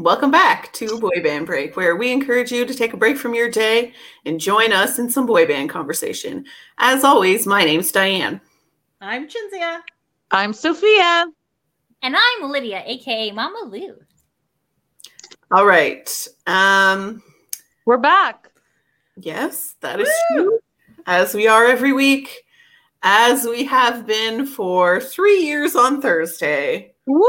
Welcome back to Boy Band Break, where we encourage you to take a break from your day and join us in some boy band conversation. As always, my name's Diane. I'm Chinzia. I'm Sophia. And I'm Lydia, aka Mama Lou. All right. Um We're back. yes, that is true. As we are every week, as we have been for 3 years on Thursday. Woo!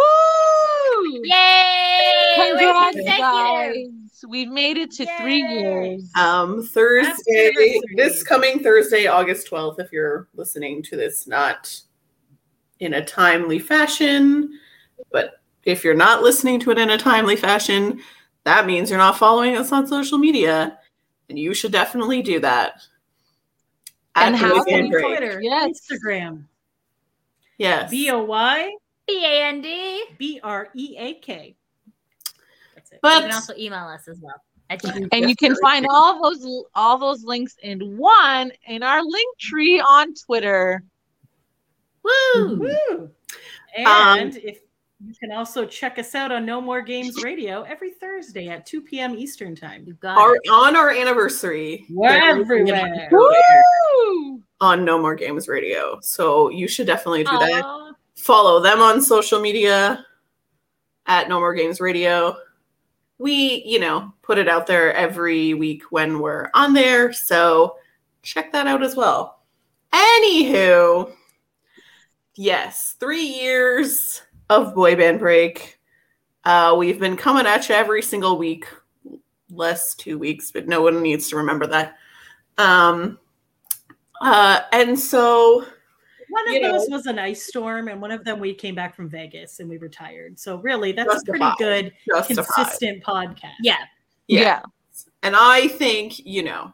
Yay! We're Congrats, consecutive. guys. We've made it to three years. Um Thursday anniversary. this coming Thursday, August 12th if you're listening to this not in a timely fashion, but if you're not listening to it in a timely fashion, that means you're not following us on social media, and you should definitely do that. And how Boy can you Break. Twitter, Yes. Instagram, Yes. B O Y B A N D. B R E A K. That's it. But you can also email us as well. And you can find all those all those links in one in our link tree on Twitter. woo! Woo! Um, and if you can also check us out on No More Games Radio every Thursday at 2 p.m. Eastern Time. You got Our, on our anniversary, We're there will be an everywhere. Woo! on No More Games Radio. So you should definitely do that. Follow them on social media at No More Games Radio. We, you know, put it out there every week when we're on there. So check that out as well. Anywho, yes, three years of boy band break. Uh, we've been coming at you every single week, less two weeks, but no one needs to remember that. Um, uh, and so One of You know. those was an ice storm, and one of them we came back from Vegas and we retired. So really, that's a pretty good, justified. consistent podcast. Yeah. Yeah. And I think, you know,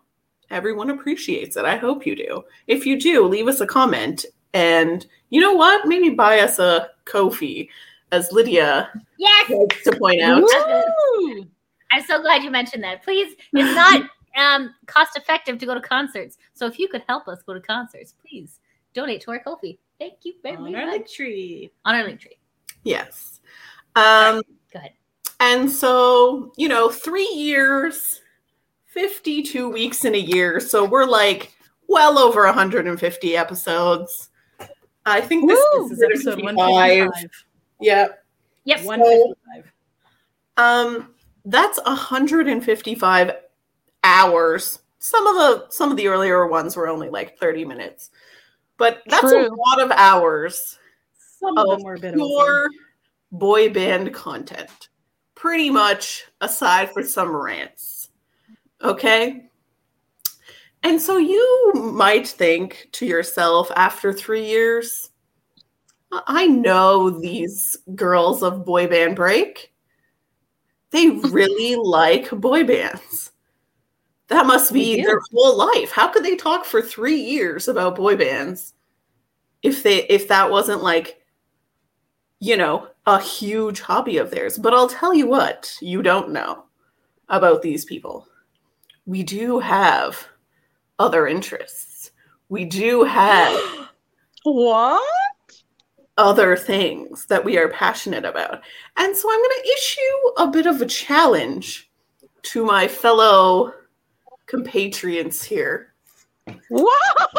everyone appreciates it. I hope you do. If you do, leave us a comment. And you know what? Maybe buy us a Ko-fi, as Lydia Yes. likes to point out. Woo! I'm so glad you mentioned that. Please, it's not um, cost effective to go to concerts. So if you could help us go to concerts, please donate to our Ko-fi. Thank you very On our link tree. On our link tree. Yes. Um, Go ahead. and so, you know, three years, 52 weeks in a year. So we're like well over 150 episodes. I think this, Woo! This is episode 155. 155. Yeah. Yep. 155. Um, that's 155 hours. Some of the some of the earlier ones were only like 30 minutes. But that's a lot of hours Some of of them were a bit over. pure boy band content. Pretty much aside for some rants. Okay? And so you might think to yourself after 3 years, "I- I know these girls of boy band break. They really like boy bands. That must be their whole life. How could they talk for 3 years about boy bands if they if that wasn't like you know, a huge hobby of theirs. But I'll tell you what, you don't know about these people. We do have other interests. We do have What? other things that we are passionate about. And so I'm going to issue a bit of a challenge to my fellow compatriots here. What?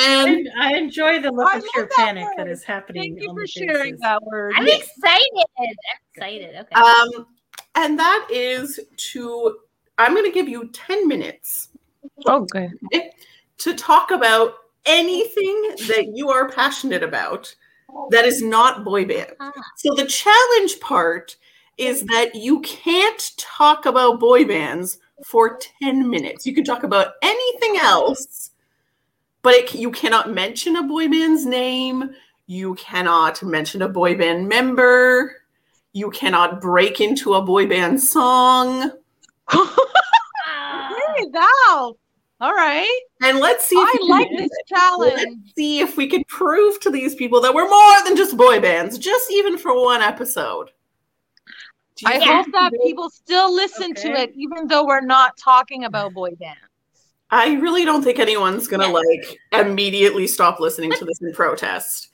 And And I enjoy the look I of love pure panic word. that is happening. Thank you on for the sharing faces. that word. I'm excited. I'm excited. Okay. um and that is to I'm going to give you 10 minutes Okay. to talk about anything that you are passionate about that is not boy band. Ah. So the challenge part is that you can't talk about boy bands for 10 minutes. You can talk about anything else, but it, you cannot mention a boy band's name. You cannot mention a boy band member. You cannot break into a boy band song. Hey, thou. All right. And let's see if I like this it. challenge. Let's see if we can prove to these people that we're more than just boy bands, just even for one episode. Do I think hope that can do it? people still listen to it, even though we're not talking about boy bands. I really don't think anyone's gonna Yeah. like immediately stop listening to this in protest.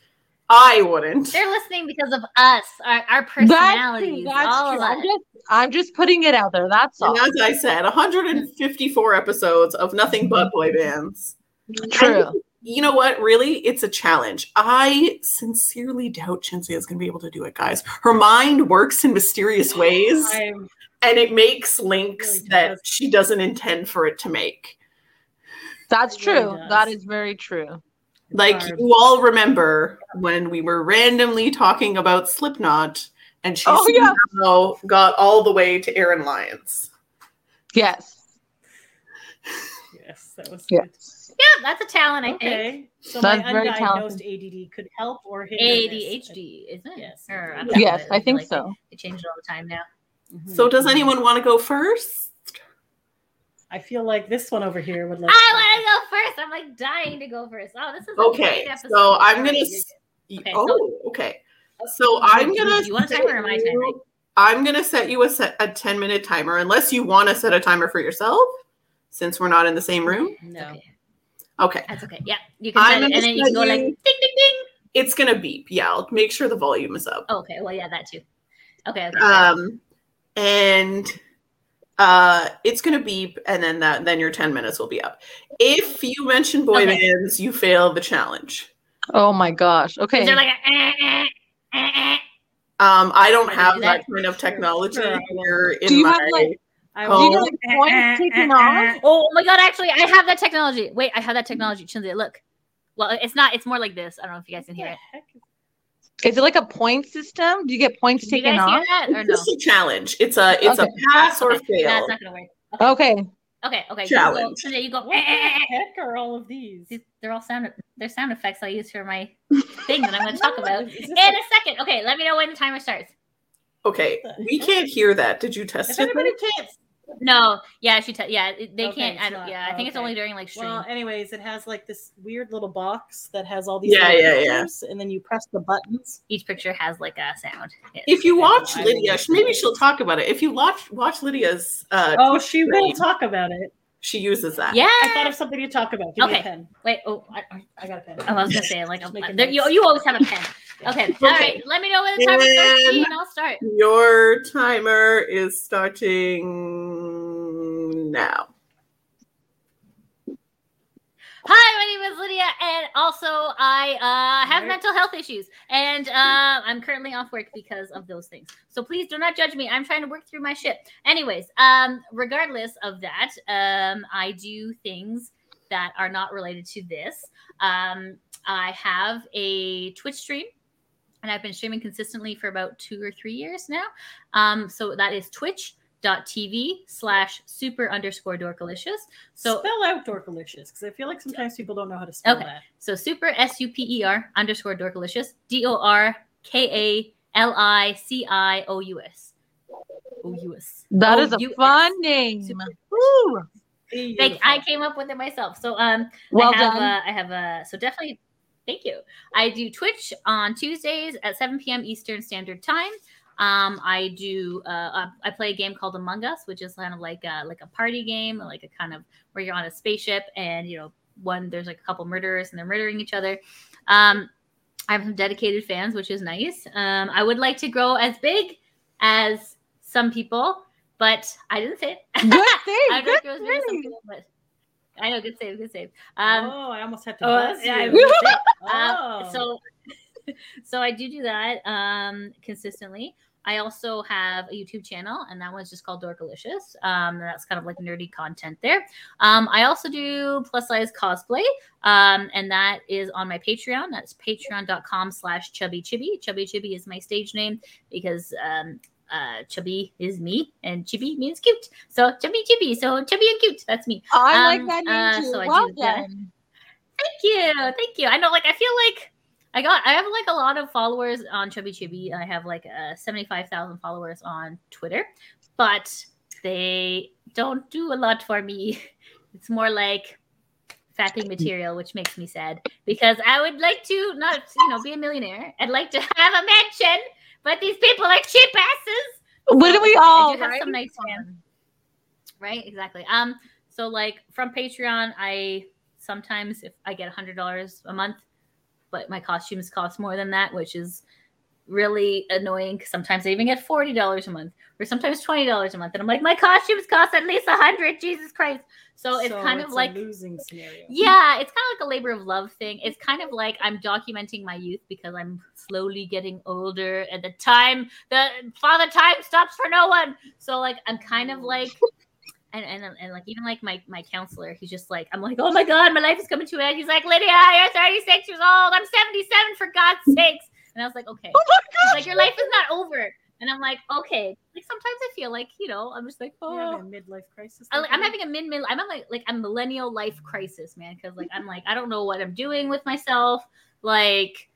I wouldn't. They're listening because of us, our, our personalities. That's all true. of I'm just, I'm just putting it out there. That's all. And as I said, 154 episodes of nothing but boy bands. True. You know what? Really, it's a challenge. I sincerely doubt Chinzia is going to be able to do it, guys. Her mind works in mysterious ways, I'm and it makes links Really that does. she doesn't intend for it to make. That's It true. does. that is very true. Like hard. you all remember when we were randomly talking about Slipknot, and she Oh, yeah. somehow got all the way to Aaron Lines. Yes. yes, that was Yes. Yeah, that's a talent, I good. think. So That's my undiagnosed. ADD could help or hinder this. ADHD, isn't it? Yes. Or, Yeah. don't know, Yes, I think like so. They, they change it all the time now. Mhm. So, does anyone want to go first? I feel like this one over here would like. I want to go first. I'm like dying to go first. Oh, this is Okay, great so I'm gonna. s- Okay, oh, so- okay. So I'm Do gonna. you want a timer or my timer? I'm gonna set you a set a 10 minute timer, unless you want to set a timer for yourself, since we're not in the same room. No. Okay. Okay, That's okay. Yeah, you can I'm set it, and then you can go like ding, ding, ding. it's gonna beep. Yeah, I'll make sure the volume is up. Oh, okay, well, yeah, that too. Okay, okay. Um, and uh, it's gonna beep, and then that then your 10 minutes will be up. If you mention boy Okay. bands, you fail the challenge. Oh my gosh. Okay. They're like a eh, eh, eh, eh? Um, I don't have do that that? kind of technology sure. here in Do you my. have, like- I Oh. Do you will- get like points taken off? Oh my god, actually, I have that technology. Wait, I have that technology. Chinzia, look. Well, it's not, it's more like this. I don't know if you guys can hear it. Heck, Is it like a point system? Do you get points Do you taken guys hear off? that or It's just a challenge. It's a it's Okay. a pass or Okay, fail. That's not gonna work. Okay. Okay, okay. Challenge. So you go. What eh, the eh, eh, eh. heck are all of these? These- They're all sound. They're sound effects I use for my thing that I'm going to talk about in a- a second. Okay, let me know when the timer starts. Okay, we can't hear that. Did you test If it? anybody can't. No, yeah, she. T- yeah, they Okay, can't. I don't. not- Yeah, I think it's only during like stream. Well, anyways, it has like this weird little box that has all these Yeah, little yeah, yeah. pictures, and then you press the buttons. Each picture has like a sound. Yes. If you watch Lydia, look maybe she'll talk about it. If you watch watch Lydia's, uh, Oh, she will talk about it. she uses that. yeah. I thought of something to talk about. Give me Okay. a pen. Wait. Oh, I, I, I got a pen. I was gonna say like Just there, you, you always have a pen. Okay. All right. Let me know when the timer starts, And- and I'll start. Your timer is starting now. Hi, my name is Lydia, and also I uh, have Right. mental health issues, and uh, I'm currently off work because of those things. So please do not judge me. I'm trying to work through my shit. Anyways, um, regardless of that, um, I do things that are not related to this. Um, I have a Twitch stream. And I've been streaming consistently for about two or three years now. Um, so that is twitch.tv slash super underscore dorkalicious. So spell out Dorkalicious because I feel like sometimes people don't know how to spell Okay. that. So super S U P E R underscore dorkalicious D O R K A fun name. Super- Like I came up with it myself. So um Well I have done. uh, I have a so definitely thank you. I do Twitch on Tuesdays at 7 p.m. Eastern Standard Time. Um, I do uh, I play a game called Among Us, which is kind of like a, like a party game, like a kind of where you're on a spaceship and you know one there's like a couple murderers and they're murdering each other. Um, I have some dedicated fans, which is nice. Um, I would like to grow as big as some people, but I didn't say it. Good thing. I'd Good like to grow as big as some people, but I know, good save, good save. Um, oh, I almost had to Oh, yeah, was Oh. uh, so so I do do that um, consistently. I also have a YouTube channel, and that one's just called Dorkalicious. Um, that's kind of like nerdy content there. Um, I also do plus size cosplay, um, and that is on my Patreon. That's patreon.com slash chubby chibi. Chubby chibi is my stage name because um, uh, chubby is me, and chibi means cute. So chubby chibi. So chubby and cute. That's me. I Um, like that name uh, too. so I well do that. done. Thank you, thank you. I know, like, I feel like I got, I have like a lot of followers on Chubby Chibi. I have like uh, seventy-five thousand followers on Twitter, but they don't do a lot for me. It's more like fapping material, which makes me sad because I would like to not, you know, be a millionaire. I'd like to have a mansion, but these people are cheap asses. Wouldn't we all? I do have right? some nice fans. Right, exactly. Um, so like from Patreon, I sometimes if I get a hundred dollars a month, but my costumes cost more than that, which is really annoying because sometimes I even get forty dollars a month or sometimes twenty dollars a month, and I'm like, my costumes cost at least a hundred. Jesus Christ! So it's kind of like losing scenario. yeah, it's kind of like a labor of love thing. It's kind of like I'm documenting my youth because I'm slowly getting older, and the time, the father time stops for no one. So like I'm kind of mm. like. And, and and like even like my my counselor, he's just like I'm like, oh my god, my life is coming to an end. He's like, Lydia, you're 36 years old. I'm 77 for God's sakes. And I was like, okay. Oh He's like your life is not over. And I'm like, okay. Like sometimes I feel like you know I'm just like, You're oh, having a midlife crisis. I, like I'm having a mid mid. I'm like like a millennial life crisis, man. Because like I'm like I don't know what I'm doing with myself. Like,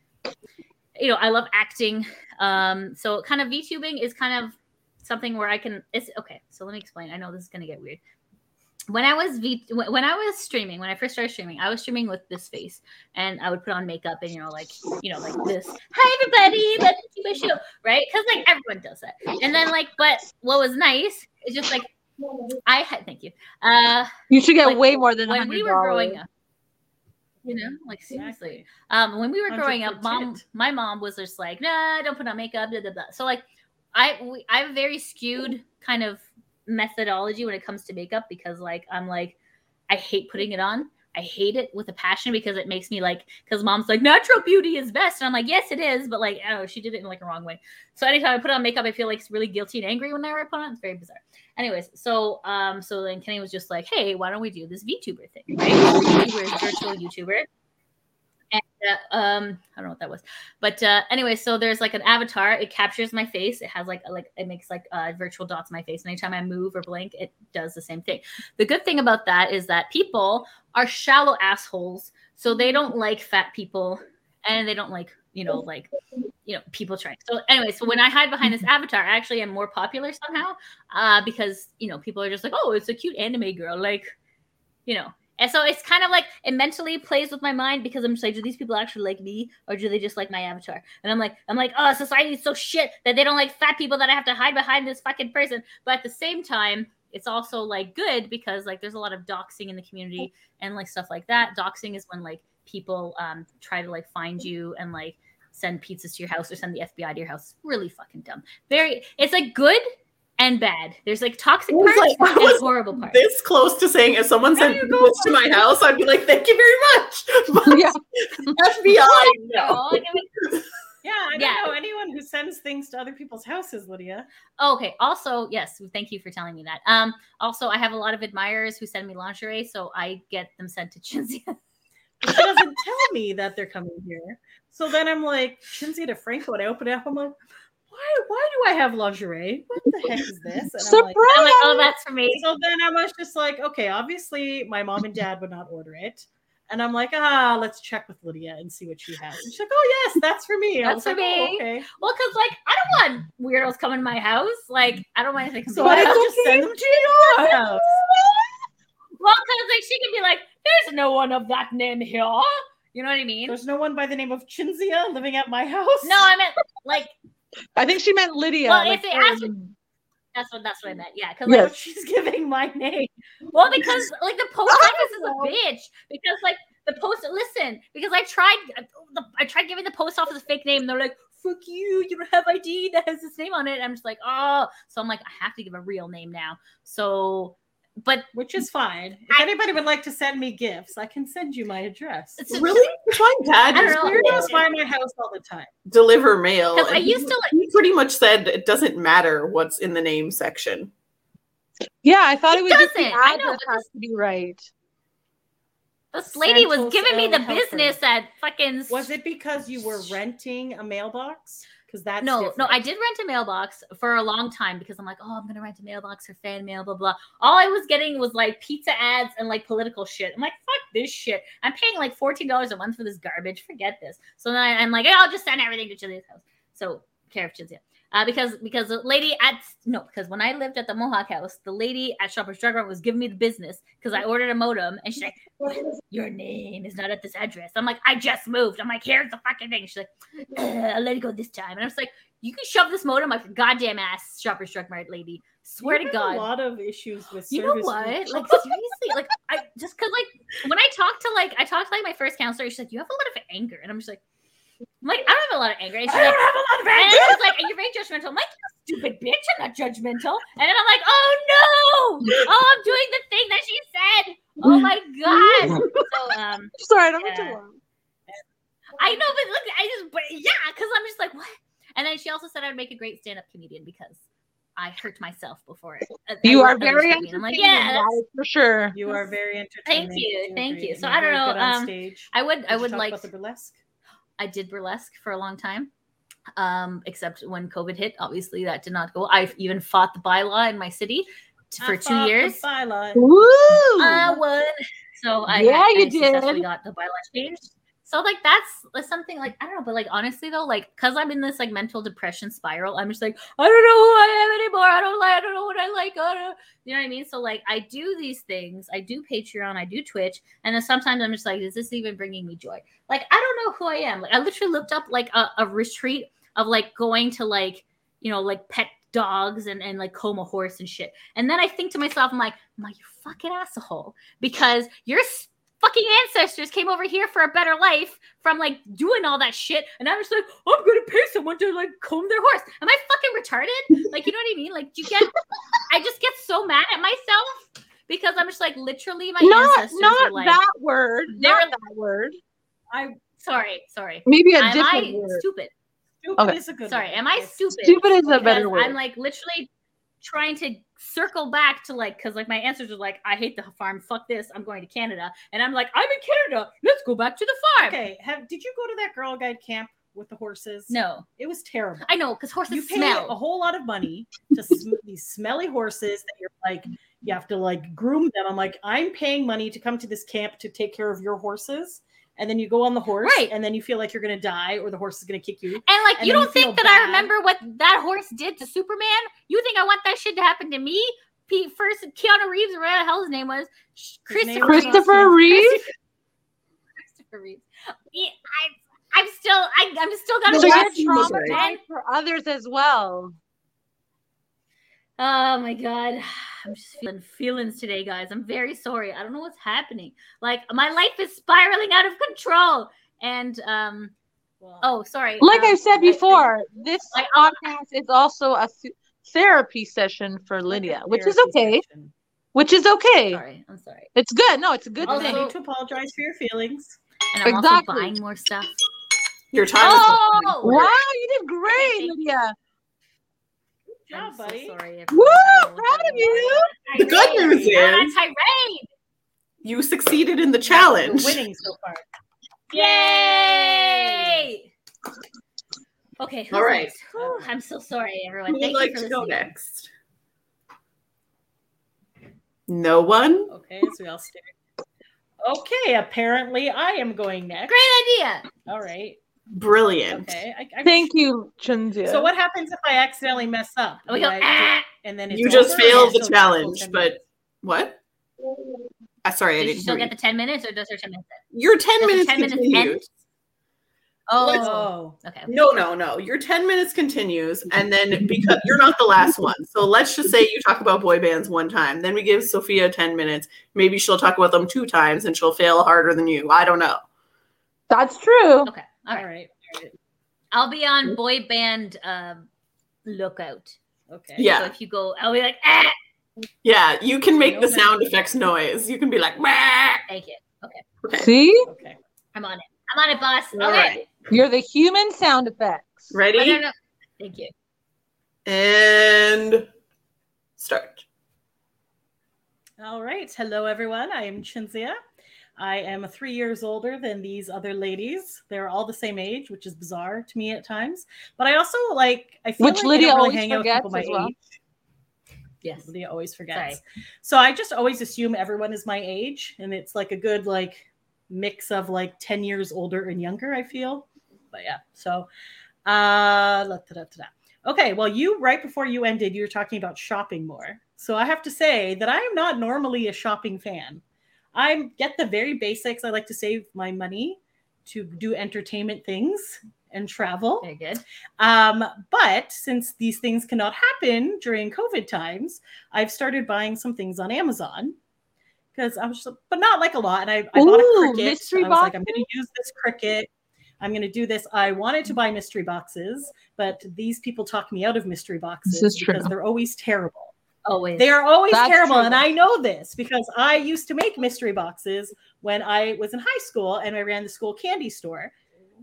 you know, I love acting. Um, so kind of VTubing is kind of something where I can. It's okay. So let me explain. I know this is gonna get weird. When I was v, when I was streaming, when I first started streaming, I was streaming with this face, and I would put on makeup and you know, like you know, like this. Hi everybody, welcome to my show, right? Because like everyone does that. And then like, but what was nice is just like I had. Thank you. Uh, You should get Like, way more than when we were growing up you know like seriously um when we were growing up mom my mom was just like nah don't put on makeup blah, blah, blah. so like i we, i have a very skewed kind of methodology when it comes to makeup because like i'm like i hate putting it on. I hate it with a passion because it makes me like because mom's like natural beauty is best. And i'm like yes it is. But like oh she did it in like a wrong way. So anytime i put on makeup i feel like it's really guilty and angry whenever i put on it. it's very bizarre. Anyways so um so then kenny was just like hey why don't we do this vtuber thing right? Vtuber virtual youtuber uh, um i don't know what that was. But uh anyway so there's like an avatar. It captures my face. It has like like it makes like uh virtual dots on my face. And anytime i move or blink it does the same thing. The good thing about that is that people are shallow assholes so they don't like fat people and they don't like you know like you know people trying. So anyway so when i hide behind this avatar i actually am more popular somehow uh because you know people are just like oh it's a cute anime girl like you know and so it's kind of like it mentally plays with my mind because i'm just like do these people actually like me or do they just like my avatar and i'm like i'm like oh society is so shit that they don't like fat people that i have to hide behind this fucking person but at the same time it's also like good because like there's a lot of doxing in the community and like stuff like that doxing is when like people um try to like find you and like send pizzas to your house or send the FBI to your house. It's really fucking dumb. Very it's like good and bad. There's like toxic parts like- and was horrible parts. This close to saying if someone sent you go. to my house, I'd be like, "Thank you very much." But Yeah. FBI, no. No, I mean- Yeah, I don't Yeah. know anyone who sends things to other people's houses, Lydia. oh, okay. Also, yes, thank you for telling me that. Um, also I have a lot of admirers who send me lingerie, so I get them sent to Chinzia. She doesn't tell me that they're coming here. So then I'm like, Shinzi to Franco, and I open it up. I'm like, why? Why do I have lingerie? What the heck is this? And I'm like, Surprise! I'm like, oh, that's for me. so then I was just like, okay, obviously my mom and dad would not order it. And I'm like, ah, let's check with Lydia and see what she has. And she's like, oh yes, that's for me. I That's was for like, oh, me. okay. Well, because like I don't want weirdos coming to my house. Like I don't want if they come So to my I house. just send them to your house. Well, because like she can be like, "There's no one of that name here." You know what I mean? There's no one by the name of Chinzia living at my house. No, I meant like I think she meant Lydia. Well, like, if they ask- um, that's what that's what I meant. Yeah, because like, But she's giving my name. well, because like the post office is a bitch. Because like the post, listen, because I tried, I tried giving the post office a fake name. And they're like, "Fuck you! You don't have ID that has this name on it." I'm just like, oh, so I'm like, I have to give a real name now. So, but Which is fine. If I- anybody would like to send me gifts, I can send you my address. it's Really? It's my dad I don't just know. Weirdos by my house all the time. deliver mail. Because I and he- to, like- He pretty much said it doesn't matter what's in the name section. yeah, I thought it, It was just the doesn't. I know, address but has to be right. this lady was giving me the Helper. business at fucking. Was it because you were renting a mailbox? Because that's no, different. no, I did rent a mailbox for a long time because I'm like, oh, I'm gonna rent a mailbox for fan mail, blah blah. All I was getting was like pizza ads and like political shit. I'm like, fuck this shit. I'm paying like fourteen dollars a month for this garbage. Forget this. So then I, am like, I'll just send everything to Chili's house. So care of Chinzia. Uh, because because the lady at no because when I lived at the Mohawk house, the lady at Shoppers Drug Mart was giving me the business because I ordered a modem and she's like, your name is not at this address. I'm like, I just moved. I'm like, here's the fucking thing. She's like, "Uh, I'll let it go this time. And I was like, you can shove this modem up your goddamn ass, Shoppers Drug Mart lady. Swear You to God. a lot of issues with You know what? Like seriously, like I just cause like when I talk to like I talked to like my first counselor, she's like, You have a lot of anger. And I'm just like, I'm like, I don't have a lot of anger. And she's I like, don't have a lot of and anger. she's like, You're very judgmental. I'm like, you stupid bitch, I'm not judgmental. And then I'm like, Oh no! Oh, I'm doing the thing that she said. Oh my god. So um Sorry, I don't mean to laugh. I know, but look, I just but yeah, because I'm just like, what? And then she also said I'd make a great stand-up comedian because I hurt myself before. uh, You I- are very hurt me. And I'm like, yeah, that's- that is for sure. You are very entertaining. Thank you, thank agree. you. So I don't know, um, stage. I would, Did I would like. about the burlesque. I did burlesque for a long time. Um, except when COVID hit, obviously that did not go. I even fought the bylaw in my city t- for I two fought the years. bylaw. Woo! I won. So I, Yeah, I, you I successfully did. got the bylaw changed. So like that's something like I don't know, but like honestly though, like because I'm in this like mental depression spiral, I'm just like I don't know who I am anymore. I don't like. I don't know what I like. I don't, you know what I mean? So like I do these things. I do Patreon. I do Twitch, and then sometimes I'm just like, is this even bringing me joy? Like I don't know who I am. Like I literally looked up like a, a retreat of like going to like you know like pet dogs and and like comb a horse and shit. And then I think to myself, I'm like, my you fucking asshole, because your s- fucking ancestors came over here for a better life from like doing all that shit, and I'm just like, I'm gonna pay someone to like comb their horse. Am I fucking retarded? Like, you know what I mean? Like, you get, I just get so mad at myself because I'm just like, literally, my not ancestors not were like, that word. They were- Not that word. I sorry, sorry. Maybe a Am different I word. stupid? stupid Okay. is a good. Sorry, word. am I stupid? Stupid is a better word. I'm like literally trying to circle back to like because like my answers are like I hate the farm, fuck this, I'm going to Canada, and I'm like I'm in Canada, let's go back to the farm. Okay, have did you go to that Girl Guide camp with the horses? No, it was terrible. I know because horses you pay smell. a whole lot of money to sm- these smelly horses that you're like you have to like groom them. I'm like I'm paying money to come to this camp to take care of your horses, and then you go on the horse, Right. And then you feel like you're gonna die or the horse is gonna kick you. And like And you don't feel think that bad. I remember what that horse did to Superman? You think I want that shit to happen to me? Pete first Keanu Reeves or whatever the hell his name was. Sh- His name Christopher was Christopher Reeve. Christopher Reeves. Yeah, I, I'm still I, I'm still gonna So last you're name was right. traumatized for others as well. Oh my god. I'm just feeling feelings today, guys. I'm very sorry. I don't know what's happening. Like my life is spiraling out of control. And um Well, oh sorry. Like um, I've said I before, this I- podcast is also a th- therapy session for Lydia, which is okay. session. Which is okay. sorry, I'm sorry. It's good. No, it's a good Also, thing. I need to apologize for your feelings. And I'm Exactly. also buying more stuff. Your time is Oh! Wow, you did great, Lydia. Good I'm job, so buddy. sorry. Woo! I don't know what's Proud of happening. you. The good Tirade. news I'm is- tirade. you succeeded in the You're challenge. winning so far. Yay! Okay. who's All right. next? Whew, I'm so sorry, everyone. Who would like you for to go listening. next? No one? Okay, so we all stay. Okay, apparently I am going next. Great idea. All right. Brilliant. Okay. I, I, Thank you, Chunzia. So what happens if I accidentally mess up? And we go. I- "Ah." and then it's You just over, or failed the still get full challenge, but what? Uh, sorry, I Does she didn't still get you. the 10 minutes or does her 10 minutes end? Your 10 does minutes 10 minutes continues. end? Oh, Oh, okay. No, no, no. Your 10 minutes continues, and then because you're not the last one. So let's just say you talk about boy bands one time. Then we give Sophia 10 minutes. Maybe she'll talk about them two times and she'll fail harder than you. I don't know. That's true. Okay. All all right. right. all right. I'll be on boy band um, lookout. Okay. Yeah. So if you go, I'll be like, ah. Yeah, you can make the sound no. effects noise. You can be like, "Bah!" Thank you. okay. See? Okay. I'm on it. I'm on it, boss. All okay. right. You're the human sound effects. I Ready? don't know. Thank you. And start. All right. Hello, everyone. I am Chinzia. I am three years older than these other ladies. They're all the same age, which is bizarre to me at times. But I also like. I feel Which like Lydia I don't really always hang out with people my well. age. Yes. Lydia always forgets. So I just always assume everyone is my age, and it's like a good like mix of like ten years older and younger. I feel, but yeah. So, uh, la- da- da- da- da. okay. Well, you right before you ended, you were talking about shopping more. So I have to say that I am not normally a shopping fan. I get the very basics. I like to save my money to do entertainment things and travel. Very good. Um, but since these things cannot happen during COVID times, I've started buying some things on Amazon because I was, just, but not like a lot. And I, I bought a Ooh, Cricut. mystery I was like, I'm going to use this Cricut. I'm going to do this. I wanted to buy mystery boxes, but these people talk me out of mystery boxes because true. they're always terrible. Always. They are always That's terrible. true. And I know this because I used to make mystery boxes when I was in high school and I ran the school candy store.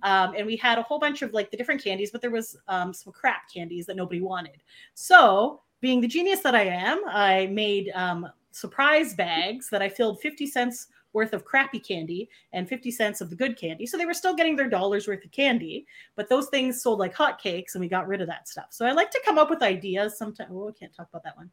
Um, and we had a whole bunch of like the different candies, but there was um, some crap candies that nobody wanted. So, being the genius that I am, I made um, surprise bags that I filled 50 cents worth of crappy candy and 50 cents of the good candy. So they were still getting their dollars worth of candy, but those things sold like hotcakes and we got rid of that stuff. So I like to come up with ideas sometimes. Oh, I can't talk about that one.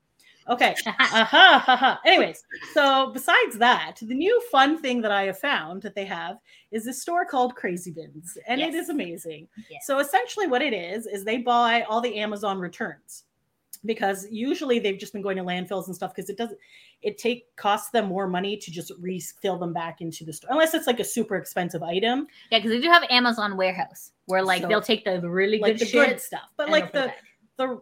Okay. Ha, ha. Anyways, so besides that, the new fun thing that I have found that they have is this store called Crazy Bins, and it Yes. is amazing. Yes. So essentially, what it is is they buy all the Amazon returns because usually they've just been going to landfills and stuff because it doesn't it take costs them more money to just refill them back into the store unless it's like a super expensive item yeah, because they do have Amazon warehouse where like So- they'll take the really like good the good stuff but like the it the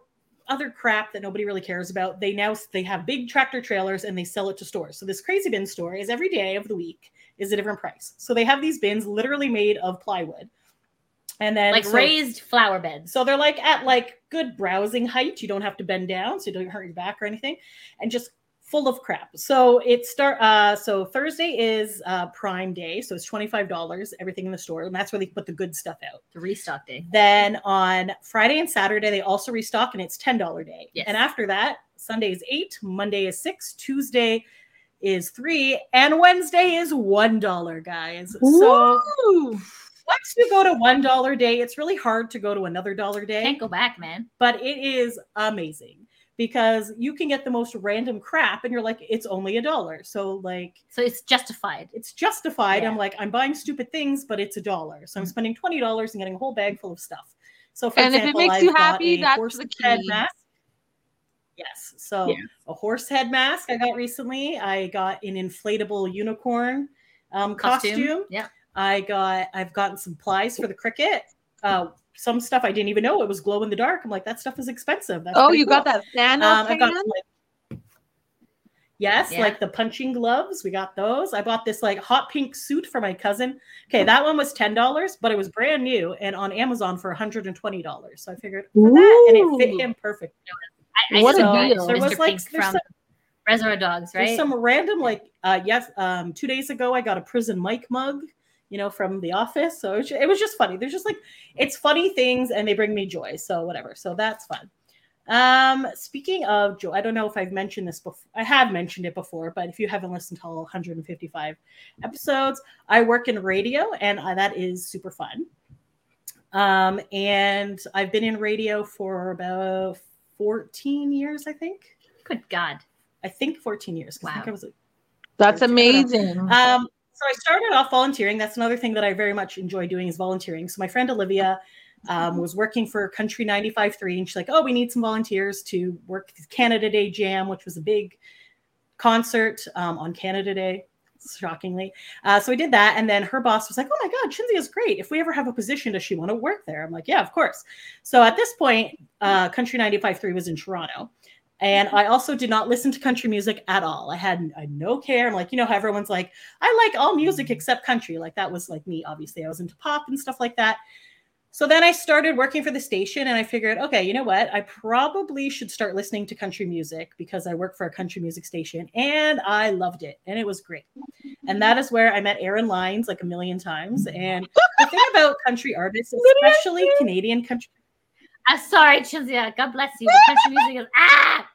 other crap that nobody really cares about they now they have big tractor trailers and they sell it to stores. So this crazy bin store is every day of the week is a different price. So they have these bins literally made of plywood. And then like so- raised flower beds. so they're like at like good browsing height. You don't have to bend down so you don't hurt your back or anything. And just full of crap so it start uh so thursday is uh prime day so it's $25 everything in the store and that's where they put the good stuff out The restock day. then on Friday and Saturday, they also restock and it's $10 day. Yes. And after that, Sunday is eight, Monday is six, Tuesday is three, and Wednesday is $1, guys. So once you go to $1 day, it's really hard to go to another dollar day, Can't go back, man. but it is amazing because you can get the most random crap and you're like, it's only a dollar. So, like, So it's justified. it's justified. Yeah. I'm like, I'm buying stupid things, but it's a dollar. So I'm Mhm. spending twenty dollars and getting a whole bag full of stuff. So for And if it example, makes I've you happy, a that's horse the head key. mask. Yes. So Yeah. a horse head mask I got recently. I got an inflatable unicorn um, Costume. costume. Yeah. I got I've gotten some plies for the cricket. Uh, some stuff I didn't even know it was glow in the dark. I'm like, that stuff is expensive. That's Oh, you got that stand Um, up I've got fan? some, like, yes, Yeah. like the punching gloves. We got those. I bought this like hot pink suit for my cousin. Okay, that one was ten dollars, but it was brand new and on Amazon for hundred and twenty dollars. So I figured for that, and it fit him perfect. I, I What a deal. Mr. There was, like, from some- Reservoir Dogs, right? There's some random like uh yes, um two days ago I got a prison Mike mug, you know, from the office. So it was, it was just funny. There's just like it's funny things and they bring me joy. So whatever. So that's fun. Um speaking of joy, I don't know if I've mentioned this before. I have mentioned it before, but if you haven't listened to all 155 episodes, I work in radio and uh, that is super fun. Um and I've been in radio for about 14 years, I think. Good God. I think 14 years. 'cause I think Wow. I was a That's I don't know. amazing. um, so I started off volunteering. That's another thing that I very much enjoy doing is volunteering. So my friend Olivia um, was working for Country 95.3 and she's like, oh, we need some volunteers to work Canada Day Jam, which was a big concert um, on Canada Day, shockingly. Uh, so we did that. And then her boss was like, oh my God, Shinzi is great. If we ever have a position, does she want to work there? I'm like, yeah, of course. So at this point, uh, Country 95.3 was in Toronto. And mm-hmm. I also did not listen to country music at all. I had, I no care. I'm like, you know how everyone's like, I like all music except country. Like that was like me, obviously. I was into pop and stuff like that. So then I started working for the station and I figured, okay, you know what? I probably should start listening to country music because I work for a country music station and I loved it and it was great. And that is where I met Aaron Lines like a million times. And the thing about country artists, especially Canadian country, I'm sorry, Chinzia. God bless you. The country music is ah.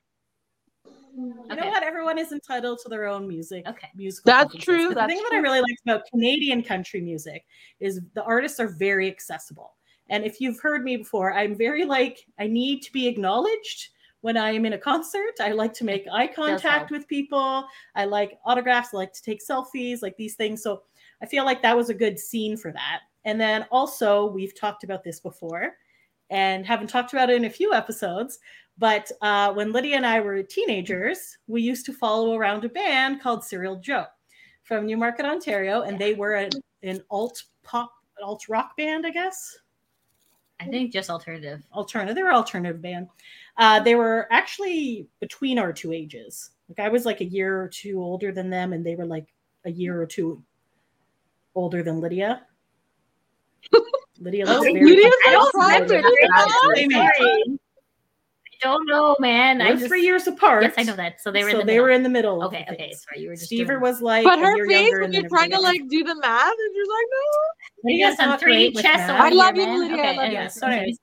you Okay. know what? Everyone is entitled to their own music. Okay. musical That's preferences. true, that's the thing that I really liked about Canadian country music is the artists are very accessible. And if you've heard me before, I'm very like I need to be acknowledged when I am in a concert. I like to make eye contact with people. I like autographs. I like to take selfies, like these things. So I feel like that was a good scene for that. And then also we've talked about this before and haven't talked about it in a few episodes. But uh, when Lydia and I were teenagers, we used to follow around a band called Serial Joe from Newmarket, Ontario, and they were an, an alt pop, alt rock band, I guess. I think just alternative. alternative. They were alternative band. Uh, they were actually between our two ages. Like I was like a year or two older than them, and they were like a year or two older than Lydia. Lydia looks very Lydia's I don't remember that. They Sorry. made- I don't know, man. I We're just, three years apart. Yes, I know that. So they were so in the they middle. were in the middle. Okay, okay. things. Sorry, you were just Stever doing- was like But a her face when and you're trying to like do the math, and you're like, no. You got Lydia's some not three great with chess I love you, man. Lydia, I Okay, love you. anyways, So anyways,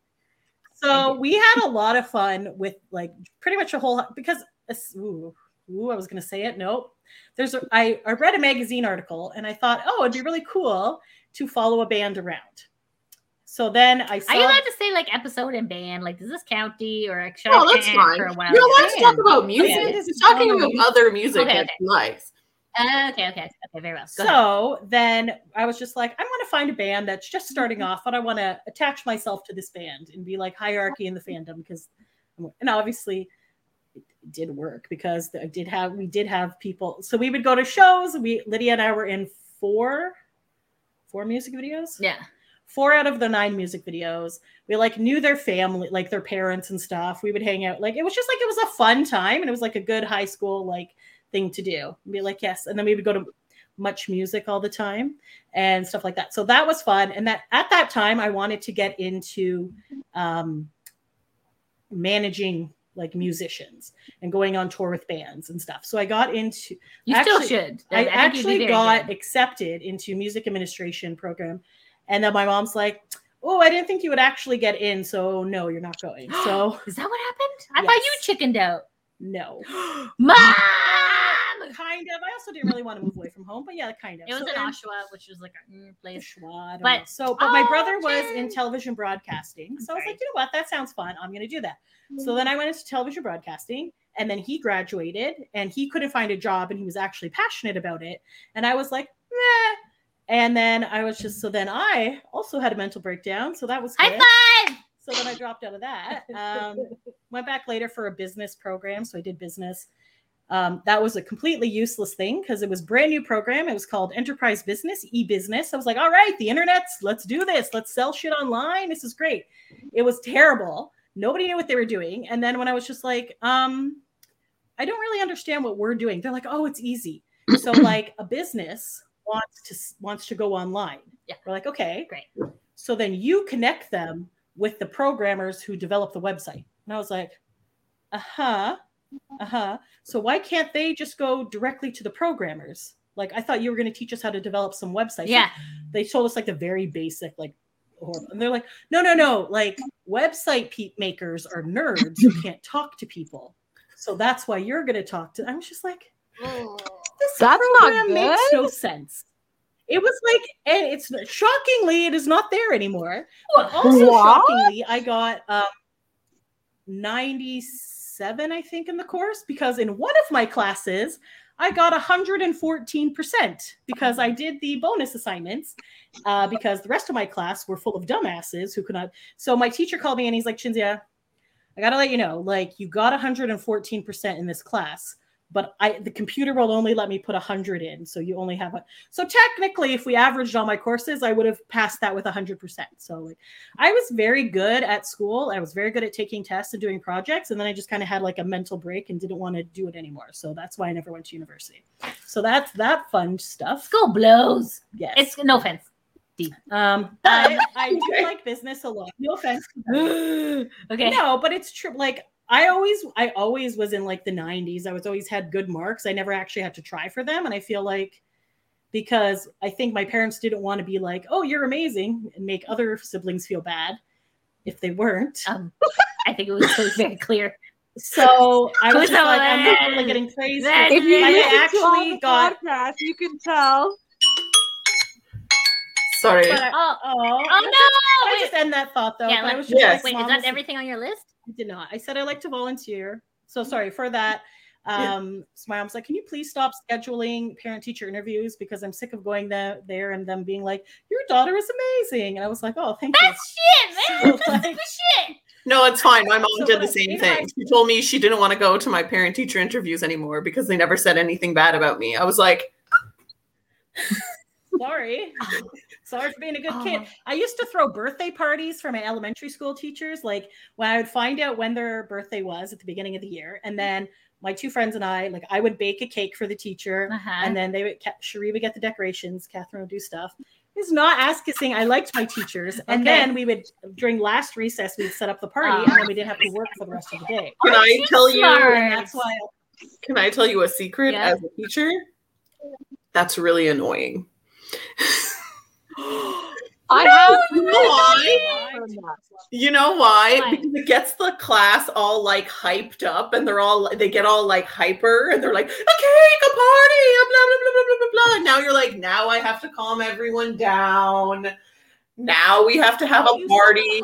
Thank So you. we had a lot of fun with like pretty much a whole because ooh, ooh I was gonna say it. Nope. There's a, I I read a magazine article and I thought oh it'd be really cool to follow a band around. So then I saw Are you allowed to say like episode and band? Like, does this county D or should Oh, I that's fine. for a while? You're allowed to talk about music. Yeah. He's talking about other music Okay, that okay. likes. Uh, okay, okay, okay, very well. Go ahead. So then I was just like, I want to find a band that's just starting off, but I want to attach myself to this band and be like hierarchy in the fandom because, and obviously, it did work because I did have we did have people. So we would go to shows. We Lydia and I were in four, four music videos. Yeah. Four out of the nine music videos. We like knew their family, like their parents and stuff. We would hang out. Like it was just like it was a fun time, and it was like a good high school like thing to do. Be like yes, and then we would go to MuchMusic all the time and stuff like that. So that was fun. And that at that time, I wanted to get into um, managing like musicians and going on tour with bands and stuff. So I got into You Actually, still should. I, think actually got good. accepted into music administration program, and then my mom's like, "Oh, I didn't think you would actually get in, so no, you're not going." So Is that what happened? I thought you chickened out. no, Mom! kind of. I also didn't really want to move away from home, but yeah, kind of. It was So in Oshawa, which was like a mm, place. Schwa, But- know. so, but my Oh, brother was in television broadcasting, so I was like, you know what, that sounds fun. I'm going to do that. So then I went into television broadcasting, and then he graduated, and he couldn't find a job, and he was actually passionate about it, and I was like, meh. And then I was just so then I also had a mental breakdown, so that was High five! So then I dropped out of that. Um, went back later for a business program. So I did business. Um, that was a completely useless thing because it was brand new program. It was called Enterprise Business, e-business. I was like, all right, the internet's, let's do this. Let's sell shit online. This is great. It was terrible. Nobody knew what they were doing. And then when I was just like, um, I don't really understand what we're doing. They're like, oh, it's easy. So like a business wants to wants to go online. Yeah. We're like, okay, Great. So then you connect them with the programmers who develop the website. And I was like, uh-huh. Uh-huh. So why can't they just go directly to the programmers? Like I thought you were going to teach us how to develop some websites. Yeah. They told us like the very basic, like. And they're like, no, no, no. Like website pe- makers are nerds who can't talk to people. So that's why you're going to talk to. I was just like, this That's not program makes no sense. It was like, and it's shockingly, it is not there anymore. But also What? shockingly, I got um, 97, I think, in the course because in one of my classes, I got 114% because I did the bonus assignments uh, because the rest of my class were full of dumbasses who could not. So my teacher called me and he's like, Shinzia, I got to let you know, like, you got 114% in this class but I the computer will only let me put 100 in so you only have a so technically if we averaged all my courses I would have passed that with 100% so like I was very good at school I was very good at taking tests and doing projects and then I just kind of had like a mental break and didn't want to do it anymore so that's why I never went to university so that's that fun stuff School blows. yes It's no offense. um I, I do like business a lot no offense okay. No, but it's true. Like I always, I always was in like the '90s. I was always had good marks. I never actually had to try for them, and I feel like because I think my parents didn't want to be like, "Oh, you're amazing," and make other siblings feel bad if they weren't. Um, I think it was, it was very clear. So I was like, I'm not really getting praised. If you I listen actually to got. the podcast, you can tell. Sorry. but I- Oh, oh, oh I just end that thought though. Yeah, but I was just Yes. like, Wait, Mom is that everything on your list? I did not. I said I like to volunteer. So sorry for that. Yeah. Um, so my mom's like, can you please stop scheduling parent teacher interviews because I'm sick of going there, there and them being like, your daughter is amazing. And I was like, oh, thank you. That's shit, man. So, like- shit. No, it's fine. My mom So did the same in thing. my- She told me she didn't want to go to my parent teacher interviews anymore because they never said anything bad about me. I was like. Sorry. Sorry for being a good kid. Oh. I used to throw birthday parties for my elementary school teachers. Like when I would find out when their birthday was at the beginning of the year, and then my two friends and I, like I would bake a cake for the teacher, Uh-huh. and then they would. Ca- Cherie would get the decorations. Catherine would do stuff. It's not ass kissing. I liked my teachers, and Okay. then we would during last recess we'd set up the party, Oh. and then we didn't have to work for the rest of the day. Can I Too tell you? smart. And that's why Can I tell you a secret Yeah. as a teacher? That's really annoying. I have. You know why? You know why? Why? Because it gets the class all like hyped up, and they're all they get all like hyper, and they're like, okay, a party, blah blah blah blah blah blah blah." And now you're like, now I have to calm everyone down. Now we have to have a party.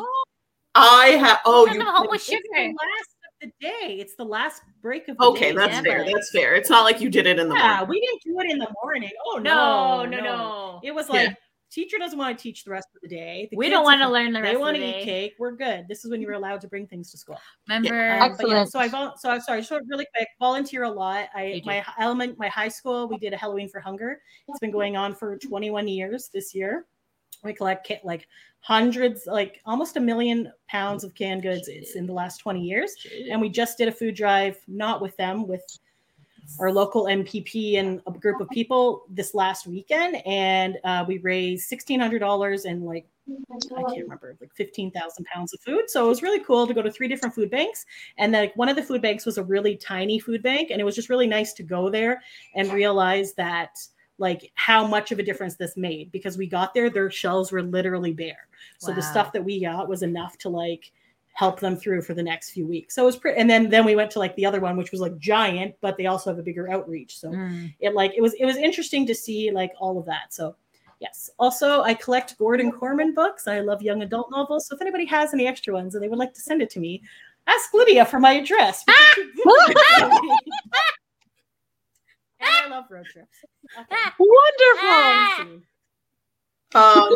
I have. Oh, you. home with It's the sugar. last of the day. It's the last break of the Okay, day. Okay, that's fair. That's fair. It's not like you did it in the Yeah, morning. we didn't do it in the morning. Oh No, no, no, no. It was Yeah. Like teacher doesn't want to teach the rest of the day. The We don't want to learn the They rest of the day. They want the to eat cake. We're good. This is when you were allowed to bring things to school. Remember? Um, but yeah, Excellent. so I vol- so I'm sorry. Just really quick, volunteer a lot. I my element, my high school, we did a Halloween for Hunger. It's been going on for 21 years this year. We collect ca- like hundreds, like almost a million pounds of canned goods. It's in the last 20 years and we just did a food drive not with them with our local mpp and a group of people this last weekend and uh, we raised $1600 and like i can't remember like 15000 pounds of food. So it was really cool to go to three different food banks and like one of the food banks was a really tiny food bank and it was just really nice to go there and realize that like how much of a difference this made because we got there their shelves were literally bare. So the stuff that we got was enough to like help them through for the next few weeks. So it was pretty and then then we went to like the other one which was like giant but they also have a bigger outreach. So Mm. it like it was it was interesting to see like all of that. So yes. Also I collect Gordon Korman books. I love young adult novels. So if anybody has any extra ones and they would like to send it to me, ask Lydia for my address. and I love road trips. Okay. Wonderful. Ah! Um, Oh,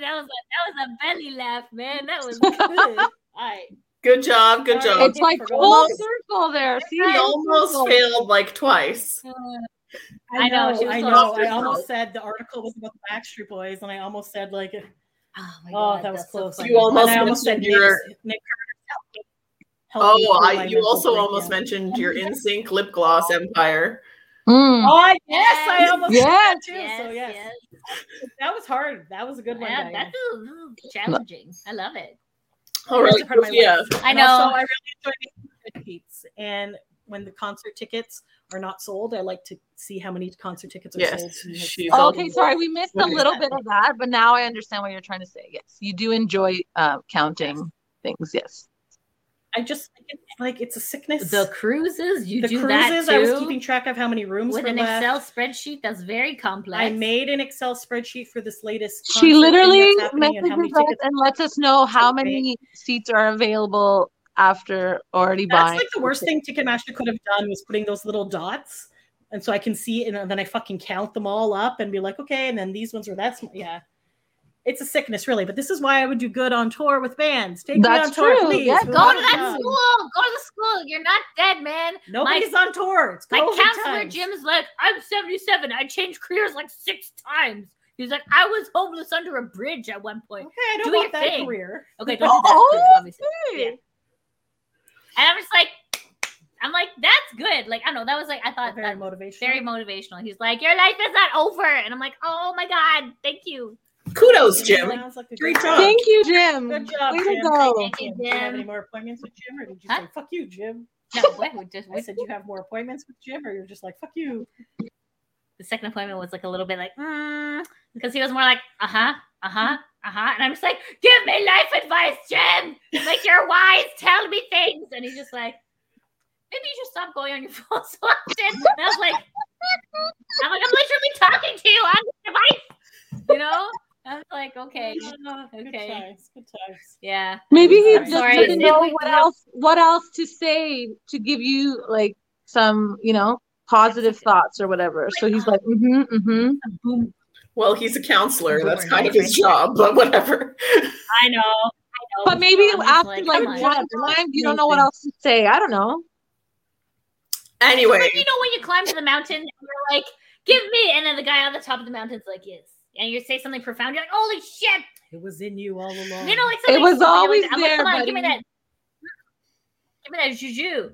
that was a that was a belly laugh, man. That was good. All right. good job. Good All job. It's like Forgot full circle there. See, We Full almost circle. failed like twice. I I know, know, she was I know. I almost said the article was about the Backstreet Boys, and I almost said like, Oh my oh, that was that's so close. You almost I almost said mentioned your- Nick's- Nick Carter's help me- help me Oh, I, you mental also almost breakdown. mentioned your NSYNC lip gloss empire. Mm. Oh yes, I almost Yes. said that too. Yes, so yes, yes. that was hard. That was a good one. Yeah, Diane. that's ooh, ooh, challenging. I love it. All right, That's part of my Sophia. life. I know. Also, I really enjoy making good beats. And when the concert tickets are not sold, I like to see how many concert tickets are Yes, sold. and, she's Oh, okay, sorry, we missed a little bit of that, but now I understand what you're trying to say. Yes, you do enjoy uh, counting things. Yes. I just think it's like it's a sickness. The cruises, you the do cruises, that I was keeping track of how many rooms with were an left. Excel spreadsheet that's very complex. I made an Excel spreadsheet for this latest. She literally that's and messages us and lets us know how Okay. many seats are available after already That's buying. like the worst thing Ticketmaster could have done was putting those little dots, and so I can see and then I fucking count them all up and be like, okay, and then these ones were that's yeah. It's a sickness, really, but this is why I would do good on tour with bands. Take That's me on tour, true. please. Yeah, We'll Go to that fun. school. Go to the school. You're not dead, man. Nobody's on tour. It's My counselor times. Jim is like, I'm 77. I changed careers like six times. He's like, I was homeless under a bridge at one point. Okay, I don't Do want your that thing. career. Okay, don't do that. Oh, obviously. okay. Yeah. And I'm just like, I'm like, that's good. Like, I don't know. That was like, I thought Very that motivational. very motivational. He's like, your life is not over. And I'm like, oh my God, thank you. Kudos, Jim. Sounds like a Great job. Thank you, Jim. Good job, Way Jim. to go. Thank you, Do you have any more appointments with Jim, or did you Huh? say "fuck you, Jim"? No, what? We just, I said you have more appointments with Jim, or you're just like "fuck you." the second appointment was like a little bit like, because he was more like, uh huh, uh huh, uh huh. And I'm just like, give me life advice, Jim. Like, you're wise. Tell me things. And he's just like, maybe you should stop going on your phone so often. And I was like, I'm like, I'm literally talking to you on the device. You know? I was like, okay, Good okay, times. Good times. yeah. Maybe he Sorry. just Sorry, doesn't know what else what else to say to give you like some, you know, positive thoughts or whatever. So he's like, mm-hmm, mm-hmm. Boom. Well, he's a counselor. That's kind of his job, but whatever. I know. I know. But maybe I'm after like, like, come on. one time you don't know what else to say. I don't know. Anyway, Like, you know when you climb to the mountain and you're like, give me, and then the guy on the top of the mountain's like, yes, and you say something profound, you're like, "Holy shit!" It was in you all along. You know, like something was always like that. I'm like, there, Come on, give me that. Give me that juju.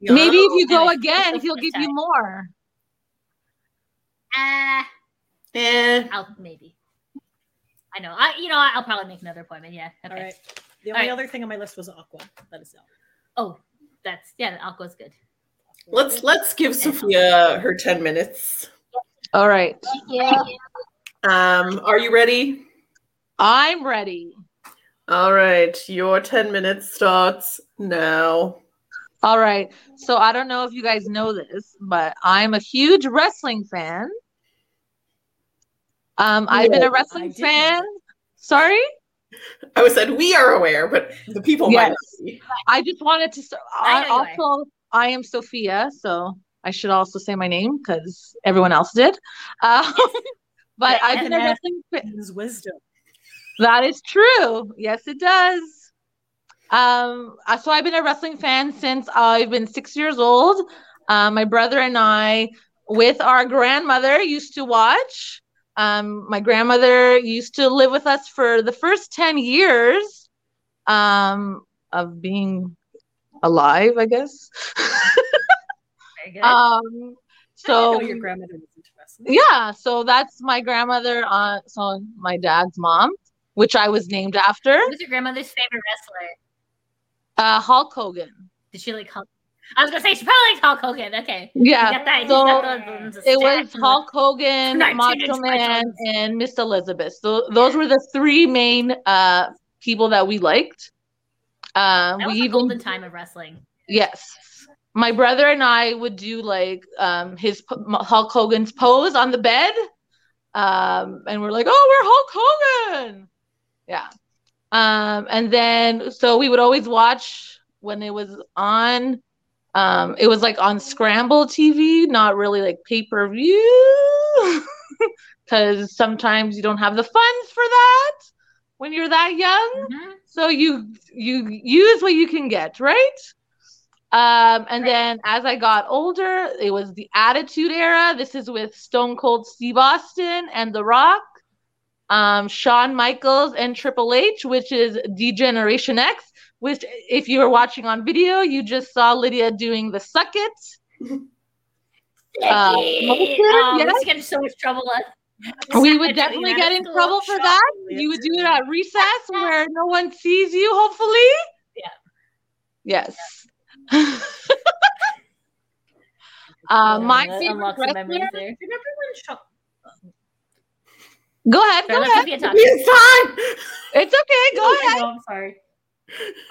Maybe if you go Anyway, again, it's he'll give sorry. you more. Ah, Eh. I'll maybe. I know. I you know I'll probably make another appointment. Yeah. Okay. All right. The only right. other thing on my list was Aqua. That is all. Oh, that's yeah. Aqua's good. Let's let's give Sophia her 10 minutes. All right. Yeah. Um, are you ready? I'm ready. All right, your 10 minutes starts now. All right. So I don't know if you guys know this, but I'm a huge wrestling fan. Um, I've been a wrestling fan. Sorry, I was said we are aware, but the people might not be. I just wanted to. s- I I know also, I am Sophia, so I should also say my name because everyone else did. Um, but I've been a wrestling fan. Wisdom. That is true. Yes, it does. Um, uh, so I've been a wrestling fan since I've been six years old. Uh, my brother and I, with our grandmother, used to watch. Um, my grandmother used to live with us for the first 10 years um, of being alive, I guess. Very good. um, so your grandmother was into yeah, so that's my grandmother, uh, so my dad's mom, which I was named after. Who's your grandmother's favorite wrestler? Uh, Hulk Hogan. Did she like Hulk? I was gonna say she probably liked Hulk Hogan. Okay. Yeah. Got that. So got the, the It was Hulk Hogan, Macho Man, and Miss Elizabeth. So those were the three main uh people that we liked. Um, The, we was the even golden time of wrestling. yes, my brother and I would do like um his Hulk Hogan's pose on the bed, um, and we're like, oh, we're Hulk Hogan, yeah. Um, and then so we would always watch when it was on. Um, it was like on Scramble TV, not really like pay per view, because sometimes you don't have the funds for that when you're that young. Mhm. So you you use what you can get, right? Um, and then as I got older, it was the Attitude Era. This is with Stone Cold Steve Austin and The Rock, um, Shawn Michaels and Triple H, which is D-Generation X. Which, if you were watching on video, you just saw Lydia doing the suck it. Uh, oh, yes. get so much trouble. We would definitely get in trouble for that. You would do it at recess where no one sees you, hopefully. Yeah. Yes. uh, my favorite unlock some memories wrestler. Remember when Shawn? Go ahead. Sorry, Go ahead. It's time. It's okay. Go I ahead. know, I'm sorry.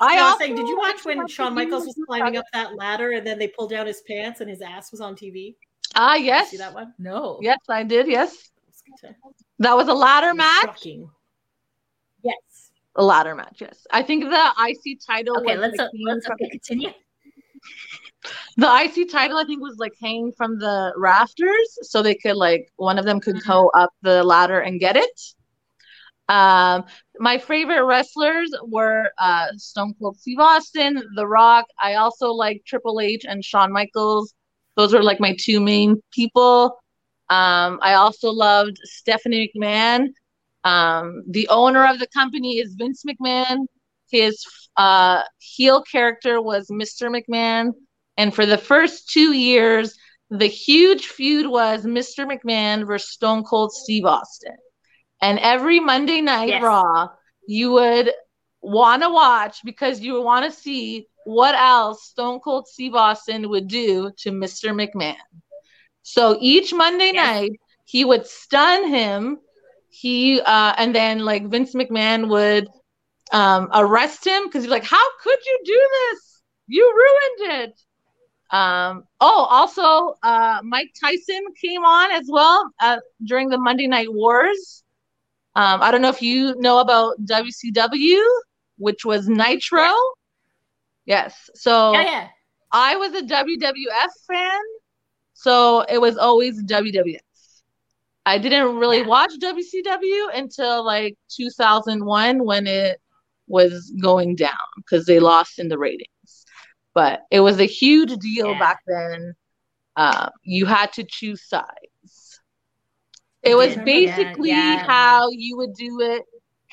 I I was saying, did you watch when watched Shawn Michaels was climbing up that ladder and then they pulled down his pants and his ass was on TV? Ah, Did you yes. See that one? No. Yes, I did. Yes. That was good. That was a ladder was match. Shocking. Yes. A ladder match. Yes. I think the IC title. Okay, was, let's like, uh, let's okay, continue. The IC title. I think was like hanging from the rafters, so they could like one of them could Mhm. go up the ladder and get it. Um, my favorite wrestlers were uh, Stone Cold Steve Austin, The Rock. I also like Triple H and Shawn Michaels. Those were like my two main people. Um, I also loved Stephanie McMahon. Um, the owner of the company is Vince McMahon. His uh, heel character was Mr. McMahon. And for the first two years, the huge feud was Mr. McMahon versus Stone Cold Steve Austin. And every Monday night Yes. Raw, you would want to watch because you would want to see what else Stone Cold Steve Austin would do to Mr. McMahon. So each Monday Yes. night, he would stun him. He uh, and then like Vince McMahon would um, arrest him because he's like, "How could you do this? You ruined it." Um, oh, also, uh, Mike Tyson came on as well uh, during the Monday Night Wars. Um, I don't know if you know about WCW, which was Nitro. Yes. So Yeah, yeah. I was a WWF fan, so it was always WWF. I didn't really Yeah. watch WCW until like 2001 when it was going down because they lost in the ratings. But it was a huge deal Yeah. back then. Uh, you had to choose sides. It was basically yeah. how you would do it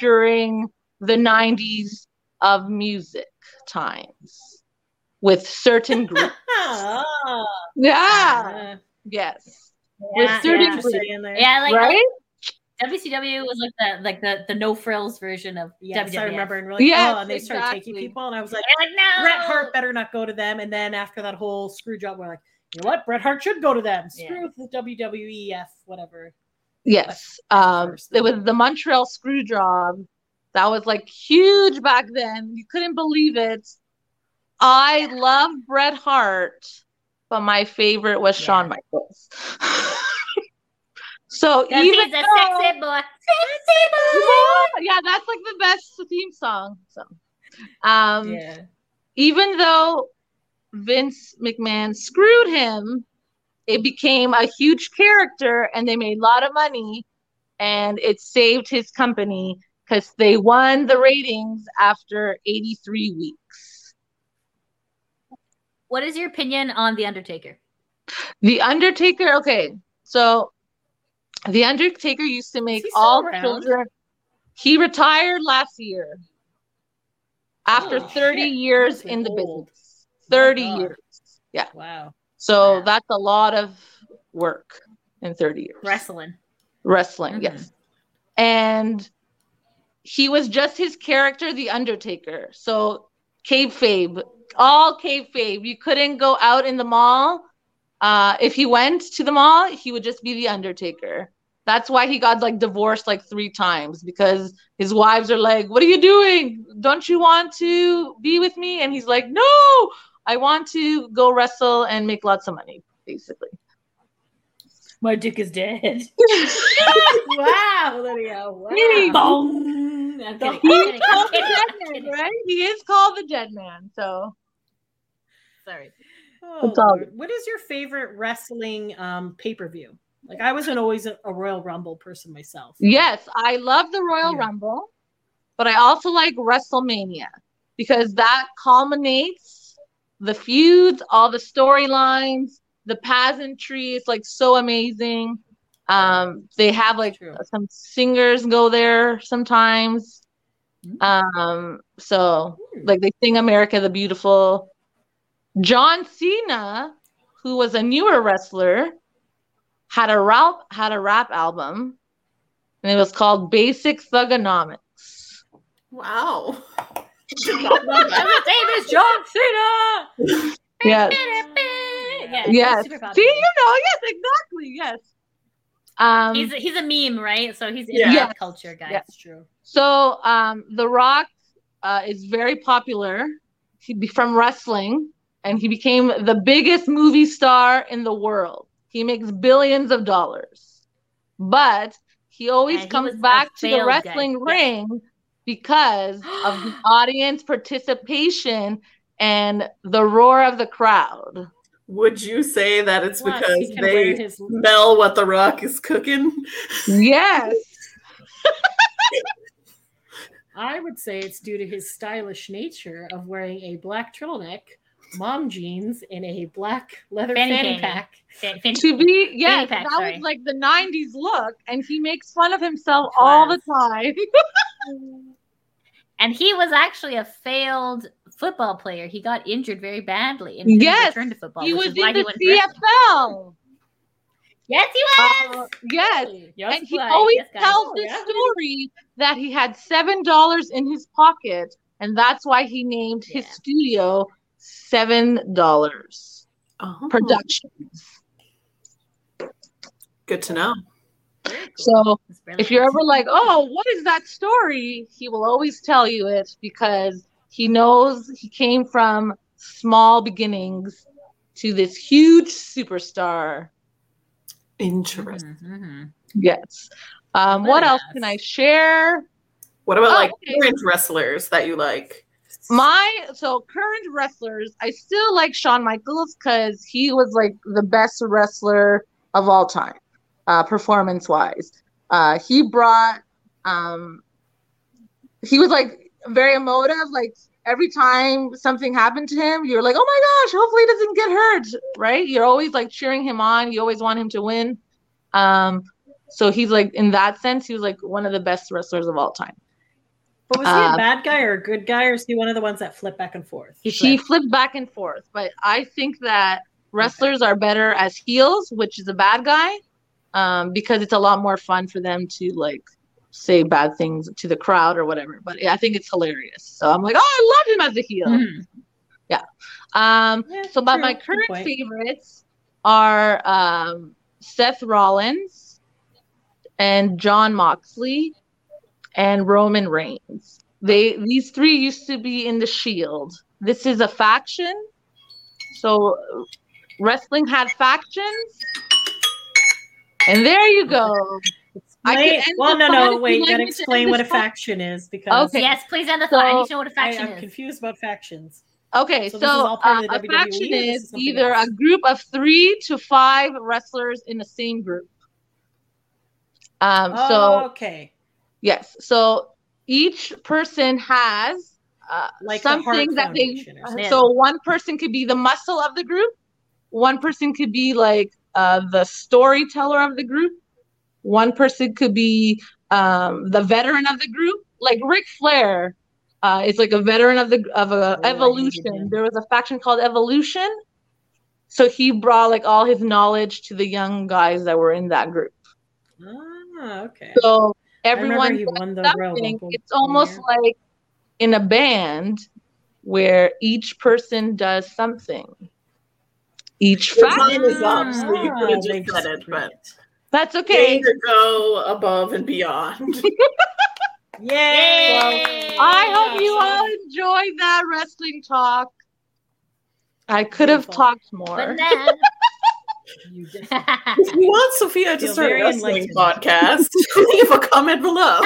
during the 90s of music times with certain groups. Ah, yeah. Yes. With Yeah, certain yeah. groups. Yeah, like right? WCW was like the like the the no frills version of Yes, WWF. I remember. And we're like, Yes, oh, and they started taking people, and I was like, like, no, Bret Hart better not go to them. And then after that whole screw job, we're like, you know what? Bret Hart should go to them. Yeah. Screw the WWEF, whatever. Yes. Um, it was the Montreal screw job. That was like huge back then. You couldn't believe it. I love Bret Hart, but my favorite was Yeah. Shawn Michaels. so 'Cause even he's a though- sexy boy. Sexy boy. yeah, that's like the best theme song. So, um, yeah. even though Vince McMahon screwed him, it became a huge character and they made a lot of money and it saved his company because they won the ratings after 83 weeks. What is your opinion on the Undertaker? The Undertaker, okay, so The Undertaker used to make all around? children. He retired last year after Holy 30 shit, years in the old. business. 30 God. years. Yeah. Wow. So Wow. that's a lot of work in 30 years. Wrestling. Wrestling, Mhm. yes. And he was just his character, The Undertaker. So kayfabe, all kayfabe. You couldn't go out in the mall. Uh, if he went to the mall, he would just be The Undertaker. That's why he got like divorced like three times because his wives are like, "What are you doing? Don't you want to be with me?" And he's like, "No, I want to go wrestle and make lots of money." Basically. My dick is dead. wow, Lydia. Wow. Boom. I'm kidding. I'm He kidding. is I'm called the dead man, right? He is called the dead man. So Sorry. Oh, It's all Lord. What is your favorite wrestling um, pay per view? Like, I wasn't always a, a Royal Rumble person myself. yes, I love the Royal Yeah. Rumble, but I also like WrestleMania because that culminates the feuds, all the storylines, the pageantry. It's like so amazing. Um, they have like True. some singers go there sometimes. Mm. Um, so like they sing America the Beautiful. John Cena, who was a newer wrestler, had a rap had a rap album, and it was called Basic Thugonomics. Wow. His name is John Cena. Yes, Yeah, yes. See, you know, yes, exactly, yes. Um, He's he's a meme, right? So he's in Yeah. that Yes. culture, guys. Yeah. That's true. so um, The Rock uh, is very popular. He be from wrestling, and he became the biggest movie star in the world. He makes billions of dollars, but he always And he comes was back to the failed guy. wrestling Yeah. ring because of the audience participation and the roar of the crowd. Would you say that it's Plus, because he can wear they his smell what the rock is cooking? Yes. I would say it's due to his stylish nature of wearing a black turtleneck, mom jeans, in a black leather Fanny fanny, panny. pack. Fan- fan- to be yes, pack, that sorry. was like the '90s look, and he makes fun of himself all the time. And he was actually a failed football player. He got injured very badly and couldn't Yes, return to football. he which was in the went wrestling. CFL. Yes, he was. Uh, yes, Yes, and he guys. always Yes, tells Oh, the yeah. story that he had seven dollars in his pocket, and that's why he named his studio Seven Dollars Oh, Productions. Good to know. So if you're ever like, oh, what is that story? He will always tell you it because he knows he came from small beginnings to this huge superstar. Interesting. Mhm, mhm. Yes. Um, what Very else can I share? What about Oh, like okay. current wrestlers that you like? My so current wrestlers, I still like Shawn Michaels because he was like the best wrestler of all time, uh, performance wise. Uh, he brought, um, he was like very emotive. Like every time something happened to him, you're like, oh my gosh, hopefully he doesn't get hurt, right? You're always like cheering him on. You always want him to win. Um, So he's like in that sense, he was like one of the best wrestlers of all time. But was he Uh, a bad guy or a good guy, or is he one of the ones that flip back and forth? He, flipped back and forth, but I think that wrestlers are better as heels, which is a bad guy, um, because it's a lot more fun for them to like say bad things to the crowd or whatever. But I think it's hilarious. So I'm like, oh, I love him as a heel. Mhm. Um, Yeah, so, but my current point. favorites are um, Seth Rollins and Jon Moxley and Roman Reigns. They these three used to be in the Shield. This is a faction. So wrestling had factions. And there you go. I could Explain- end well, no, no, wait. you'd You like gotta explain what a this fun. faction is because Okay. Yes, please end the thought. I need to know what a faction I, am is. confused about factions. Okay, So so, this is all part uh, a WWE, faction is is either else? a group of three to five wrestlers in the same group. Um, oh, so okay, yes, so each person has uh, Like something that they. So one person could be the muscle of the group. One person could be like uh, the storyteller of the group. One person could be um, the veteran of the group. Like Ric Flair uh, is like a veteran of the of a Oh, Evolution. There was a faction called Evolution. So he brought like all his knowledge to the young guys that were in that group. ah, okay. So everyone does won the Royal something. It's almost year. like in a band where each person does something. Each Your time is up, so you Ah, could have they just said it, but That's okay. to go above and beyond. Yay! I hope you all enjoyed that wrestling talk. I could have Beautiful. talked But more. Then, You did. if you want Sophia to start a wrestling podcast, leave a comment below.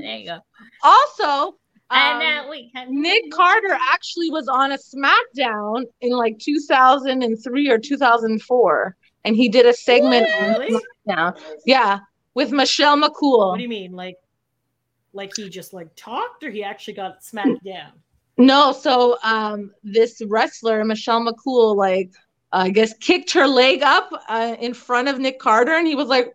there you go. Also, And um, uh, wait, Nick Carter actually was on a SmackDown in like 2003 or 2004, and he did a segment. on Really? SmackDown. Yeah, with Michelle McCool. What do you mean? Like, like he just like talked, or he actually got smacked down? No, so um, this wrestler Michelle McCool, like I guess, kicked her leg up uh, in front of Nick Carter, and he was like,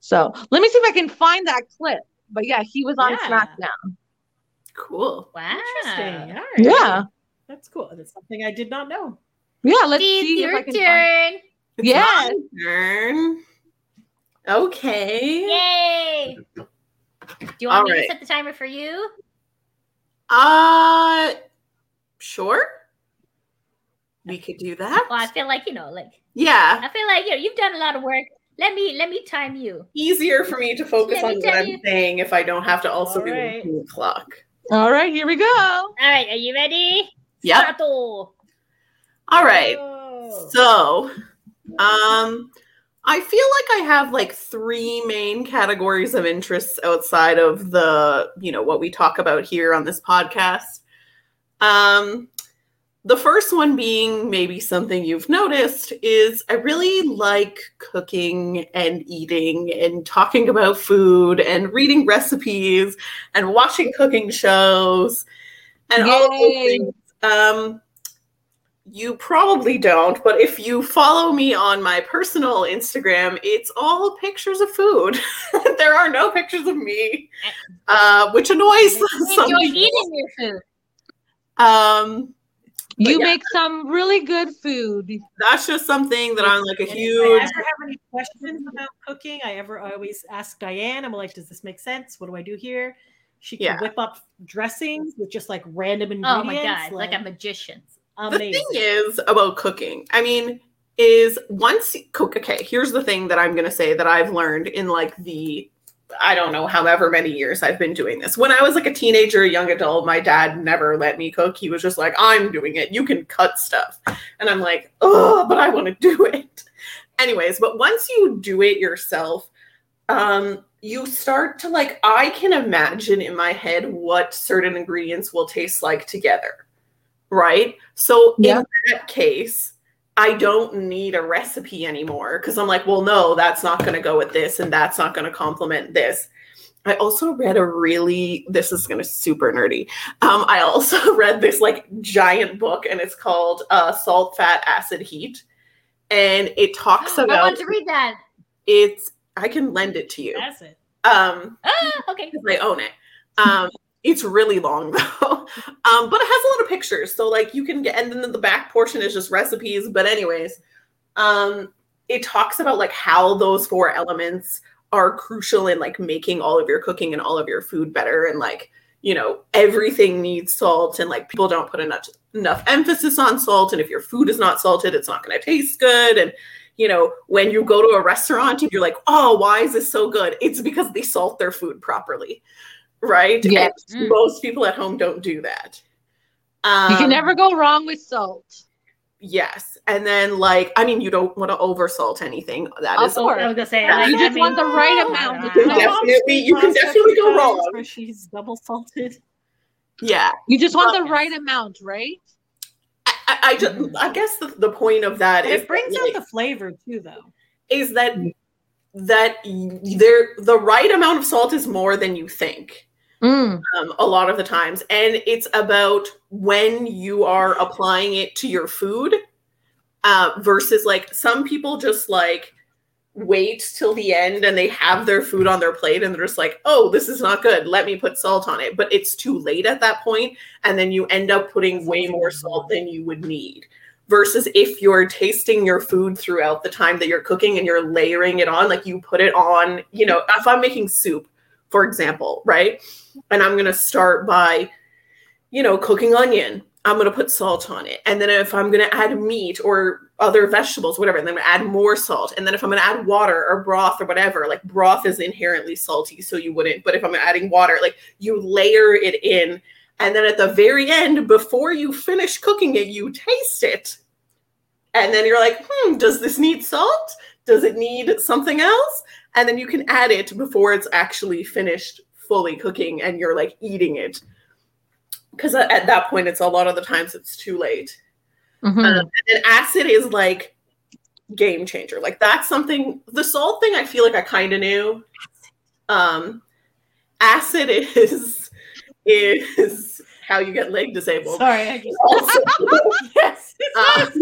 "So let me see if I can find that clip." But yeah, he was on Yeah. SmackDown. Cool. Wow. Interesting. All right. Yeah, That's cool. That's something I did not know. yeah. Let's It's see if your I can find. turn. It's Yeah. my turn. Okay. Yay. Do you want All me right. to set the timer for you? Uh sure. We could do that. Well, I feel like, you know, like Yeah. I feel like you know, you've done a lot of work. Let me let me time you. Easier for me to focus Let on what tell I'm you. saying if I don't have to also All be right. looking at the clock. All right, here we go. All right, are you ready? Yep. All right. Oh. So, um, I feel like I have like three main categories of interests outside of the, you know, what we talk about here on this podcast. Um, the first one being maybe something you've noticed is I really like cooking and eating and talking about food and reading recipes and watching cooking shows and all of those things. Um, you probably don't, but if you follow me on my personal Instagram, it's all pictures of food. there are no pictures of me, uh, which annoys people. eating your food. Um, You yeah. make some really good food. that's just something that I'm like a huge. if I huge. ever have any questions about cooking, I ever I always ask Diane. I'm like, does this make sense? What do I do here? She can Yeah. whip up dressings with just like random ingredients. Oh my god, like, a magician. The amazing. thing is about cooking. I mean, is once you cook. Okay, here's the thing that I'm gonna say that I've learned in like the I don't know however many years I've been doing this. When I was like a teenager, a young adult, my dad never let me cook. He was just like, "I'm doing it. You can cut stuff," and I'm like, "Oh, but I want to do it." Anyways, but once you do it yourself, um, you start to like. I can imagine in my head what certain ingredients will taste like together right? So Yeah. in that case, I don't need a recipe anymore because I'm like, well, no, that's not going to go with this, and that's not going to complement this. I also read a really this is going to super nerdy. Um, I also read this like giant book, and it's called uh, "Salt, Fat, Acid, Heat," and it talks about. I about want to read that. It's I can lend it to you. That's it. Um, Ah, okay. because I own it. Um, it's really long though, um, but it has a lot of pictures, so like you can get, and then the back portion is just recipes. But anyways, um, it talks about like how those four elements are crucial in like making all of your cooking and all of your food better, and like you know everything needs salt, and like people don't put enough enough emphasis on salt, and if your food is not salted, it's not going to taste good, and you know, when you go to a restaurant you're like, oh, why is this so good? It's because they salt their food properly, right? Yes. And Mm. most people at home don't do that. Um, you can never go wrong with salt. Yes. And then, like, I mean, you don't want to oversalt anything. That Of is course. I was gonna say, Yeah, like, you I just mean- want the right amount. You can definitely- you can definitely go wrong. Where she's double salted. yeah. You just want the right amount, right? I, I, I just, I guess the, the point of that But is it brings that, out like, the flavor too, though. is that that there the right amount of salt is more than you think. Mm. um, a lot of the times. And it's about when you are applying it to your food uh, versus like some people just like wait till the end and they have their food on their plate and they're just like, oh, this is not good. Let me put salt on it. But it's too late at that point, And then you end up putting way more salt than you would need. Versus if you're tasting your food throughout the time that you're cooking and you're layering it on, like you put it on, you know, if I'm making soup, for example, right? and I'm going to start by, you know, cooking onion. I'm going to put salt on it. And then if I'm going to add meat or other vegetables, whatever, and then add more salt. And then if I'm going to add water or broth or whatever, like broth is inherently salty, so you wouldn't. But if I'm adding water, like you layer it in. And then at the very end, before you finish cooking it, you taste it. And then you're like, hmm, does this need salt? Does it need something else? And then you can add it before it's actually finished fully cooking and you're like eating it. Because at that point it's a lot of the times it's too late. Mhm. um, and acid is like game changer. Like that's something the salt thing i feel like i kind of knew. Um acid is is how you get leg disabled. Sorry, I just also, yes, um,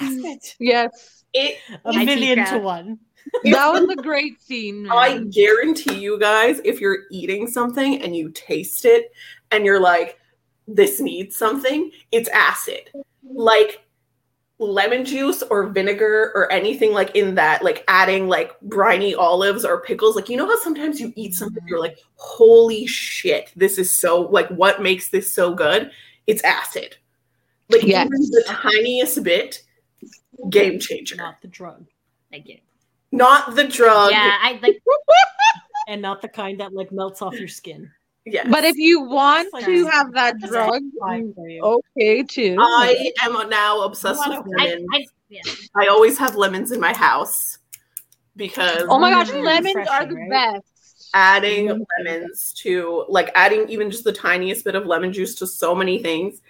Acid. yes, it a I see million to one. That was a great scene. I guarantee you guys, if you're eating something and you taste it and you're like, this needs something, it's acid. Like lemon juice or vinegar or anything like in that, like adding like briny olives or pickles. Like, you know how sometimes you eat something, you're like, holy shit, this is so, like, what makes this so good? It's acid. Like, Yes. even the tiniest bit, game changer. Not the drug, Thank you. Not the drug. Yeah, I like. and not the kind that like melts off your skin. Yes. But if you want Like, to have that That's drug, fine for you. okay too. I am now obsessed with wanna- I, lemons. I, yeah. I always have lemons in my house because oh my gosh, lemons are the right? best. adding Mhm. lemons to like adding even just the tiniest bit of lemon juice to so many things.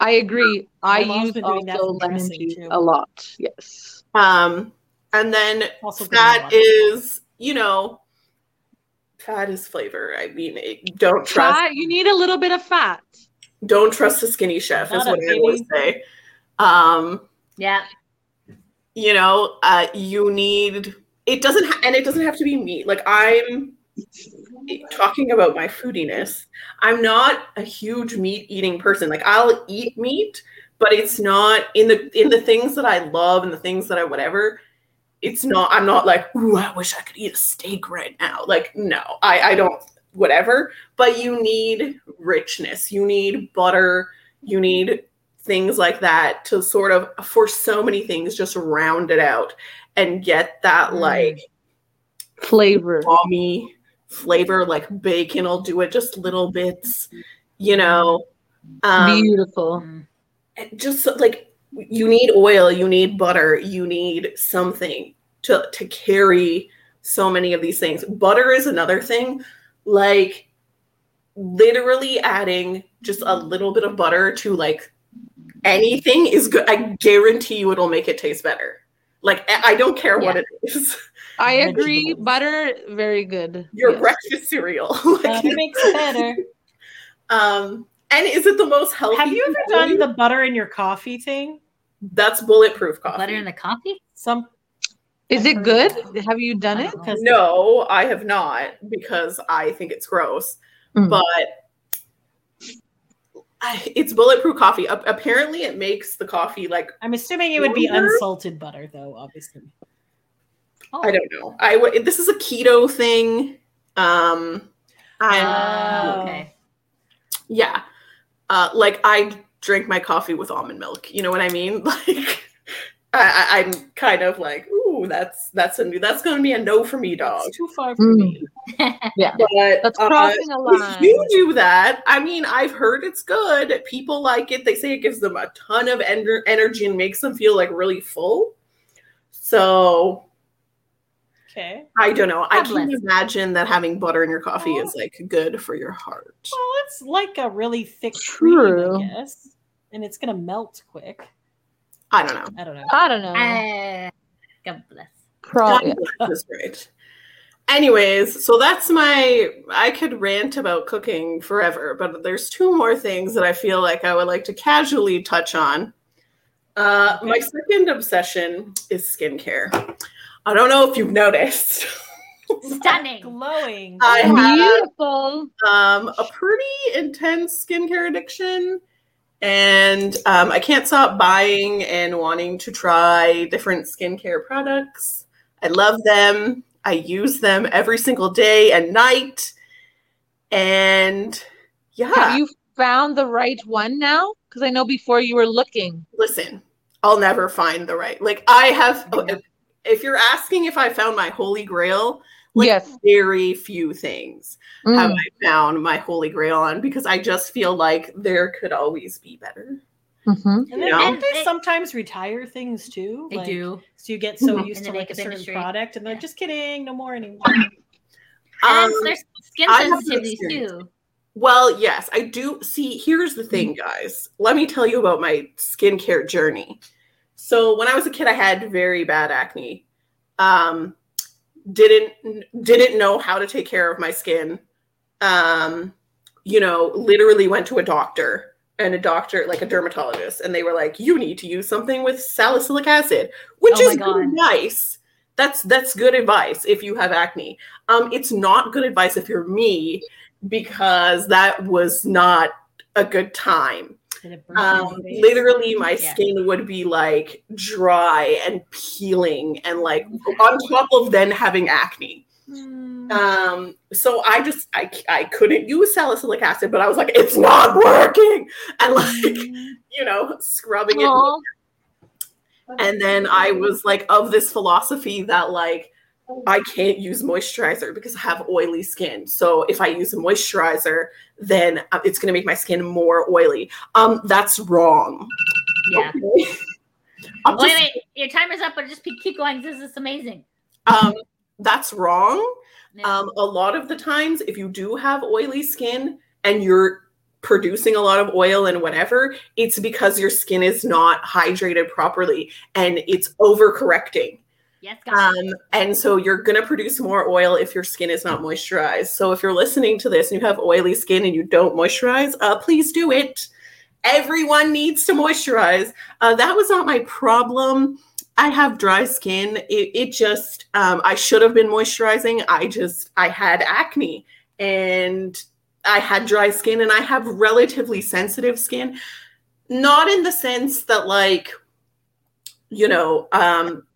I agree. I mom's use been doing that also lemon juice too. a lot. Yes. Um, and then Also fat is, you know, fat is flavor. I mean, it, don't trust Fat, you need a little bit of fat. don't trust a skinny chef is Not a what I always say. Um, yeah. you know, uh, you need it doesn't ha- and it doesn't have to be meat. Like I'm talking about my foodiness. I'm not a huge meat eating person. Like I'll eat meat, but it's not in the in the things that I love and the things that I whatever. It's not. I'm not like, ooh, I wish I could eat a steak right now. Like, no, I I don't. Whatever. But you need richness. You need butter. You need things like that to sort of for so many things just round it out and get that Mm. like Flavor. umami flavor like bacon will do it just little bits you know um Beautiful. And just like you need oil you need butter you need something to to carry so many of these things butter is another thing like literally adding just a little bit of butter to like anything is good i guarantee you it'll make it taste better like i don't care what it is I agree. Butter, very good. your Yes. breakfast cereal like, Butter makes it better. um and is it the most healthy Have you ever done the butter in your coffee thing? that's bulletproof coffee Butter in the coffee? Some Is it good? Have you done it? don't know. Because No, I have not because I think it's gross. Mm. But I- it's bulletproof coffee. A- apparently, it makes the coffee like I'm assuming it would be unsalted butter, though. Obviously. Oh. I don't know. I w- this is a keto thing. Um, I Oh. okay. yeah, uh, like I drink my coffee with almond milk. You know what I mean? Like, I, I, I'm kind of like, ooh, that's that's a new that's going to be a no for me, dog. It's too far for Mm. me. Yeah, but That's uh, crossing a if you do that, I mean, I've heard it's good. People like it. They say it gives them a ton of ener- energy and makes them feel like really full. So Okay. I don't know. I can't bless. imagine that having butter in your coffee is like good for your heart. Well, it's like a really thick cream, True. I guess, and it's gonna melt quick. I don't know. I don't know. I don't know. Uh, God bless. Pro- God bless, That's right. Anyways, so that's my. I could rant about cooking forever, but there's two more things that I feel like I would like to casually touch on. Uh, my second obsession is skincare. I don't know if you've noticed. Stunning. Glowing. I have Beautiful. um, a pretty intense skincare addiction, and um, I can't stop buying and wanting to try different skincare products. I love them. I use them every single day and night, and yeah. Have you found the right one now? Because I know before you were looking. listen, I'll never find the right. Like I have. I know. if, if you're asking if I found my holy grail, like yes. very few things. Mm. have I found my holy grail on because I just feel like there could always be better. Mhm. and then you know? don't they They- sometimes retire things too? They Like, do. So you get so Mhm. used In to like a certain industry. product, and they're Yeah. just kidding, no more anymore. Um, and there's skin I sensitivities experience. too. well, yes, I do. See, here's the thing, guys. Let me tell you about my skincare journey. So when I was a kid, I had very bad acne. Um, didn't didn't know how to take care of my skin. Um, you know, literally went to a doctor and a doctor, like a dermatologist, and they were like, "You need to use something with salicylic acid," which Oh is good advice. That's that's good advice if you have acne. Um, it's not good advice if you're me because that was not a good time. Did it burn your Um, literally, my Yeah. skin would be like dry and peeling, and like on top of then having acne. Hmm. Um, so I just I I couldn't use salicylic acid, but I was like, it's not working, and like Hmm. you know, scrubbing it. And then I was like of this philosophy that like I can't use moisturizer because I have oily skin. So if I use a moisturizer, then uh, it's going to make my skin more oily. Um, that's wrong. Yeah. Okay? Wait, just- wait. Your timer's up, but just keep keep going. This is amazing. um, that's wrong. Um, a lot of the times, if you do have oily skin and you're producing a lot of oil and whatever, it's because your skin is not hydrated properly and it's overcorrecting. Yes, guys. Um, and so you're going to produce more oil if your skin is not moisturized. So if you're listening to this and you have oily skin and you don't moisturize, uh, please do it. Everyone needs to moisturize. Uh, that was not my problem. I have dry skin. It, it just, um, I should have been moisturizing. I just, I had acne and I had dry skin and I have relatively sensitive skin. Not in the sense that, like, you know, um,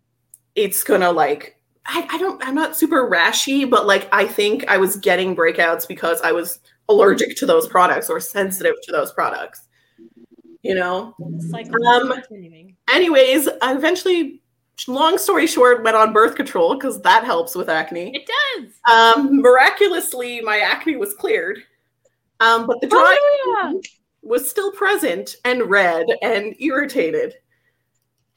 it's gonna like I, I don't I'm not super rashy, but like I think I was getting breakouts because I was allergic to those products or sensitive to those products. You know? Um. Anyways, I eventually long story short, went on birth control because that helps with acne. it does. Um miraculously my acne was cleared. Um, but the dry Oh, yeah. was still present and red and irritated.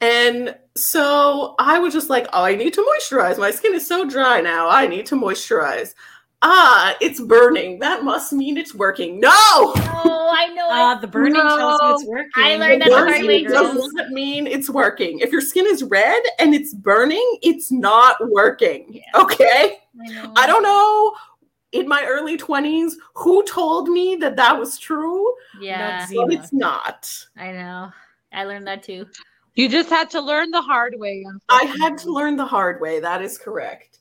And so I was just like, oh, I need to moisturize. My skin is so dry now. I need to moisturize. Ah, it's burning. That must mean it's working. No! Oh, I know. Uh, the burning tells you it's No. working. I learned that The the hard way, does girls. not mean it's working. If your skin is red and it's burning, it's not working. Yeah. Okay? I, know. I don't know in my early 20s who told me that that was true, Yeah, Eczema. but it's not. I know. I learned that too. You just had to learn the hard way. I had to learn the hard way. That is correct.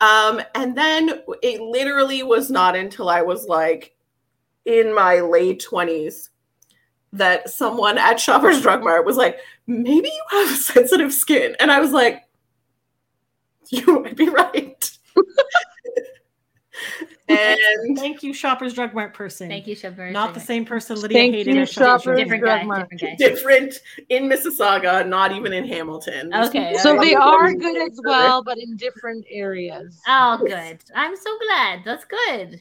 Um, and then it literally was not until I was like in my late 20s that someone at Shoppers Drug Mart was like, maybe you have sensitive skin. And I was like, you might be right. And Thank you, Shoppers Drug Mart person. Thank you, Shepard. Not the same person Lydia Thank hated you, Shoppers Shoppers Different Drug guy. Mart. Different guy. different in Mississauga, not even in Hamilton. Okay. So they are good as well, but in different areas. Oh, good. I'm so glad. That's good.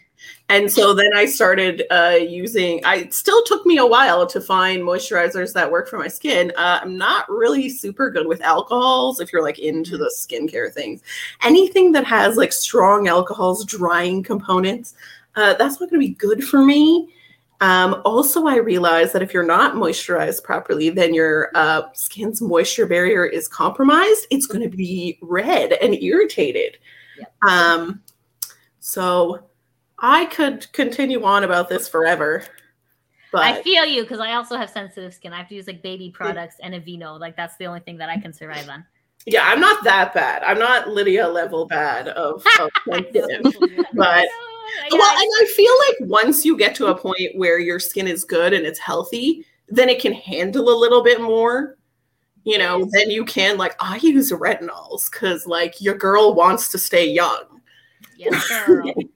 And so then I started uh, using. I it still took me a while to find moisturizers that work for my skin. Uh, I'm not really super good with alcohols. If you're like into the skincare things, anything that has like strong alcohols, drying components, uh, that's not going to be good for me. Um, also, I realized that if you're not moisturized properly, then your uh, skin's moisture barrier is compromised. It's going to be red and irritated. Yep. Um, so I could continue on about this forever, but I feel you because I also have sensitive skin. I have to use like baby products and Aveeno. Like that's the only thing that I can survive on. yeah, I'm not that bad. I'm not Lydia level bad of, of sensitive. But Yeah, well, and I feel like once you get to a point where your skin is good and it's healthy, then it can handle a little bit more. You know, then you can like I use retinols because like your girl wants to stay young, yes, girl.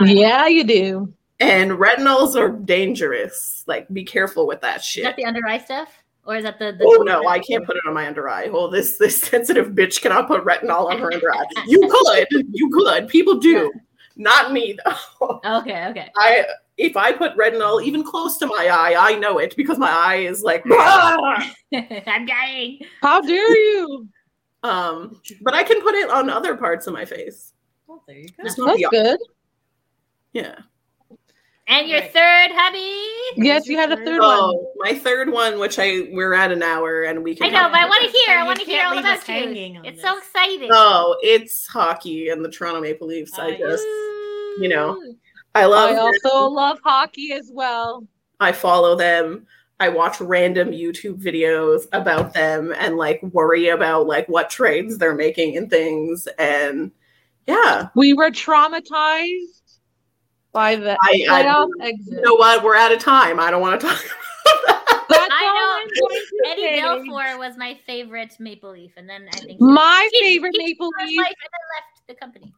Yeah. Yeah, you do. and retinols are dangerous. Like, be careful with that Is shit. that the under eye stuff, or is that the? the Oh no, I can't put it on my under eye. Oh, this this sensitive bitch cannot put retinol on her under eye. You could, you could. People do. Not me though. Okay, okay. I if I put retinol even close to my eye, I know it because my eye is like "Ah!" I'm dying. How dare you? um but I can put it on other parts of my face. Oh, there you go. It's not That's the good. Yeah. And your Right. third hubby. Yes, you had a third one. Oh, my third one, which I we're at an hour and we can I know, but I want to hear. I want to hear all leave about us you. hanging on It's so exciting. Oh, it's hockey and the Toronto Maple Leafs. I just you know, I love I them. also love hockey as well. I follow them. I watch random YouTube videos about them and like worry about like what trades they're making and things. And yeah, We were traumatized by the I, I playoff you know what? We're out of time. I don't want to talk. That's I know. I'm going to Eddie say. Belfour was my favorite Maple Leaf, and then I think My He- favorite he Maple was Leaf. and then left the company.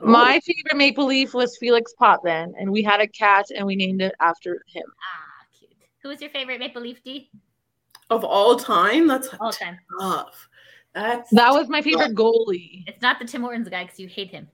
My favorite Maple Leaf was Felix Potvin, and we had a cat, and we named it after him. Ah, cute. Who was your favorite Maple Leaf D? Of all time, that's All time. tough. That's That was my favorite goalie. It's not the Tim Hortons guy because you hate him.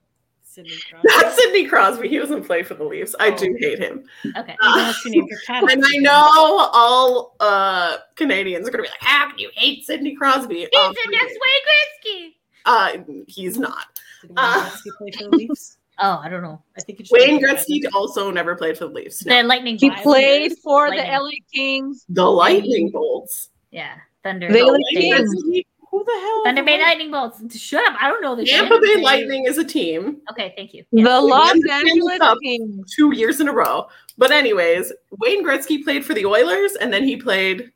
Sidney Crosby. that's Sidney Crosby. He doesn't play for the Leafs. I do hate him. Okay. Even though she named her cat And I know all uh Canadians are gonna be like, "How can you hate Sidney Crosby?" He's Um, the next Wayne Gretzky. uh, he's not. Did Wayne Uh, Gretzky play for the Leafs? Oh, I don't know. I think it should Wayne be Gretzky also never played for the Leafs. No. The Lightning. He Bolts. played for the Lightning. LA Kings. The Lightning Bolts. Yeah, Thunder. They The like Lightning Kings. is a team. Who the hell? Thunder Bay Lightning Bolts. Shut up! I don't know this. Tampa shit. Bay Lightning is a team. Okay, thank you. The Los Angeles Kings. two years in a row. But anyways, Wayne Gretzky played for the Oilers and then he played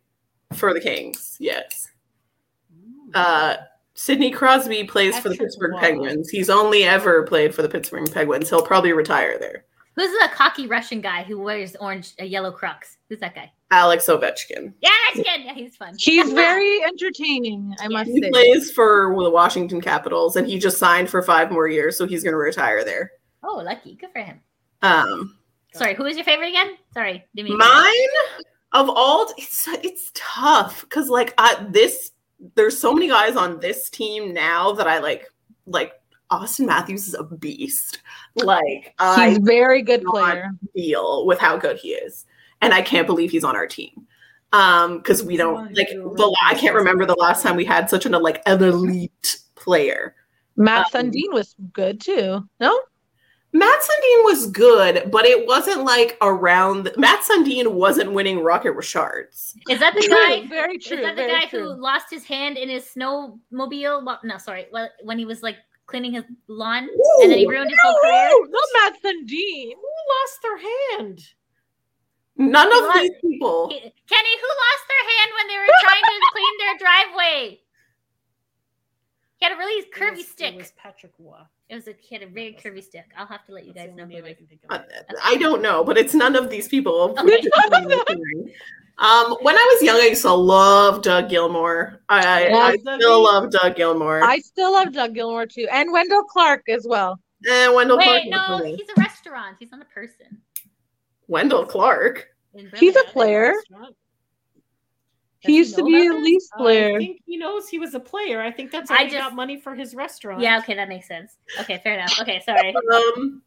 for the Kings. Yes. Uh Sidney Crosby plays for the Pittsburgh Waugh. Penguins. He's only ever played for the Pittsburgh Penguins. He'll probably retire there. Who's the cocky Russian guy who wears orange, uh, yellow Crocs? Who's that guy? Alex Ovechkin. Yeah, that's good. Yeah, he's fun. He's very entertaining, I must say. He say. plays for the Washington Capitals and he just signed for five more years, so he's going to retire there. Oh, lucky. Good for him. Um, Sorry, who is your favorite again? Sorry, didn't mean to- Mine of all, it's it's tough because like I this there's so many guys on this team now that I like. Like Auston Matthews is a beast. Like He's I a very good player. deal with how good he is, and I can't believe he's on our team. Um, because we don't like the I can't remember the last time we had such an like an elite player. Matt Um, Sundin was good too. No? Matt Sundin was good, but it wasn't like around. Matt Sundin wasn't winning Rocket Richards. Is that the True, guy? very true. Is that the guy true. who lost his hand in his snowmobile? Well, no, sorry. Well, when he was like cleaning his lawn, and then he ruined his whole career. No, not Matt Sundin. Who lost their hand? None of What? these people. He- Kenny, who lost their hand when they were trying to clean their driveway. He had a really It curvy was- stick. It was Patrick Waugh. It was a he had a very curvy stick. I'll have to let you That's guys know only who name it I can think Uh, of. I don't know, but it's none of these people. Okay. um, when I was young, I used to love Doug Gilmour. I, I, I still love Doug Gilmour. I still love Doug Gilmour too, and Wendel Clark as well. and Wendel Clark. Wait, was no, he's a restaurant. He's not a person. Wendel Clark. He's a player. Restaurant. He Does used to be a about? Leafs player. I think he knows he was a player. I think that's I he just- got money for his restaurant. Yeah, okay, that makes sense. Okay, fair enough. Okay, sorry. Um,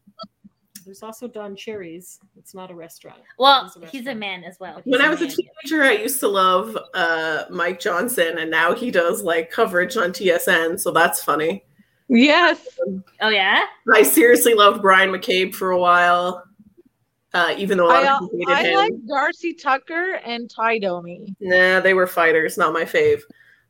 There's also Don Cherry's. It's not a restaurant. Well, He's a he's a man as well. when I was a man, teenager, I used to love uh, Mike Johnson, and now he does like coverage on TSN, so that's funny. Yes. Oh yeah. I seriously loved Bryan McCabe for a while, uh, even though a lot I, of people hated I him. like Darcy Tucker and Ty Domi. Nah, they were fighters, not my fave.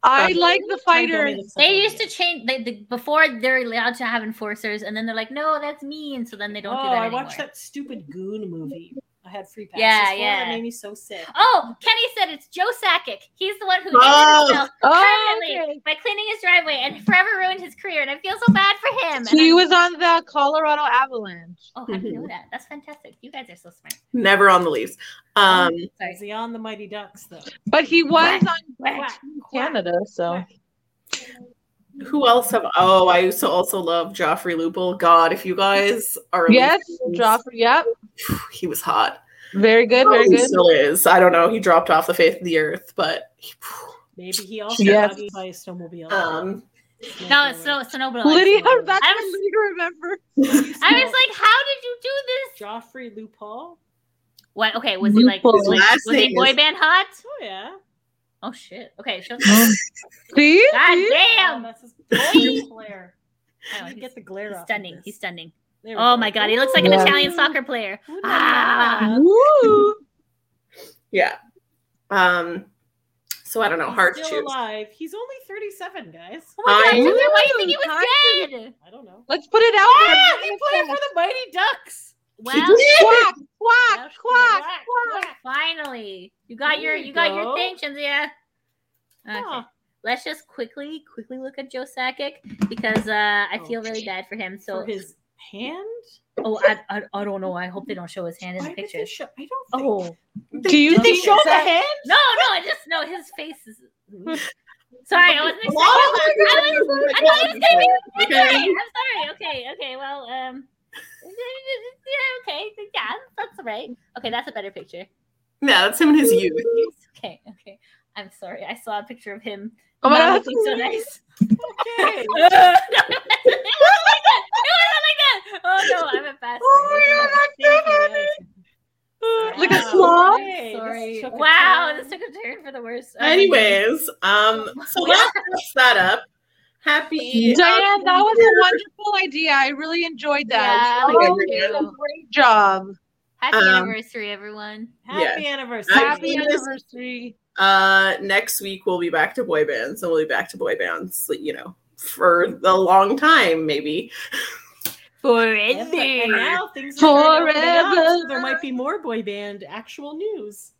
I Um, like the Ty fighters. They used to change they, the, before they're allowed to have enforcers, and then they're like, "No, that's mean." So then they don't oh, do that I anymore. watched that stupid Goon movie. I had free passes Yeah, for. yeah. That made me so sick. Oh, Kenny said it's Joe Sakic. He's the one who Oh. injured himself Oh, permanently okay. by cleaning his driveway and forever ruined his career. And I feel so bad for him. And He I'm- was on the Colorado Avalanche. Oh, I didn't know that. That's fantastic. You guys are so smart. Never on the Leafs. Um, Sorry. Is he on the Mighty Ducks though? But he was on Quack. Canada, so who else have? Oh, I used to also love Joffrey Lupul. God, if you guys are yes, fans, Joffrey. Yep, he was hot. very good, very he good. still is. I don't know. He dropped off the face of the earth, but Maybe he also Yes. got by a snowmobile. um, No, it's no snowball. Lydia, that's I what was- Lydia remember. I was like, how did you do this? Joffrey Lupul. What? Okay, was he like Lupul. was, was he boy is- band hot? Oh yeah. Oh shit. Okay, show See, God See? Oh, damn. that's his glare. glare. Oh, you get the glare He's off of stunning. this? He's stunning. Oh go. my god, he looks like an Yeah. Italian soccer player. Ooh, Ah. la. Woo. yeah. Um, so I don't know. He's Hard to still choose. alive. He's only 37, guys. Oh my god, I- Cynthia, why do you think he was dead? I don't know. Let's put it out Yeah, there. he played for the Mighty Ducks. Well, Quack, quack, That's quack, quack, quack. finally. You got There your you you got your go. thing, Cynthia. Okay. Huh. Let's just quickly, quickly look at Joe Sakic because uh, I Oh, feel really bad for him. So, For his hand? oh, I, I, I don't know. I hope they don't show his hand in Why the would they picture. show? I don't think. Oh, Do you Did they think show the hand? no, no, I just know his face is. Sorry, I wasn't A expecting. lot of I, was, I thought it was gonna be. I'm Okay. sorry. I'm sorry. Okay, okay. Well, um, yeah, okay, yeah, that's right. Okay, that's a better picture. Yeah, that's him in his youth. Okay, okay. I'm sorry. I saw a picture of him. Oh my God. looking so nice. Okay. no, it wasn't like that. No, wasn't like that. Oh no, I'm a bastard. Oh my God, Like a Wow. sloth? Hey, this Sorry. took Wow, this took a turn for the worse. Oh Anyways, um, so that wraps that up. Happy Diane, um, that was a wonderful idea. I really enjoyed that. Yeah, you me all did a great job. Happy Um, anniversary, everyone. Happy Yes. anniversary. Happy Happy anniversary. Uh, next week we'll be back to boy bands, and we'll be back to boy bands, you know, for a long time, maybe. Yes, and Forever. now things are starting to open up, so Forever. there might be more boy band actual news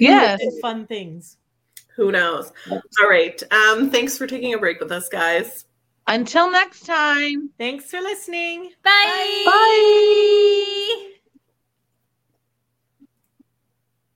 Yes. and fun things. Who knows? All right. Um, thanks for taking a break with us, guys. Until next time. Thanks for listening. Bye. Bye.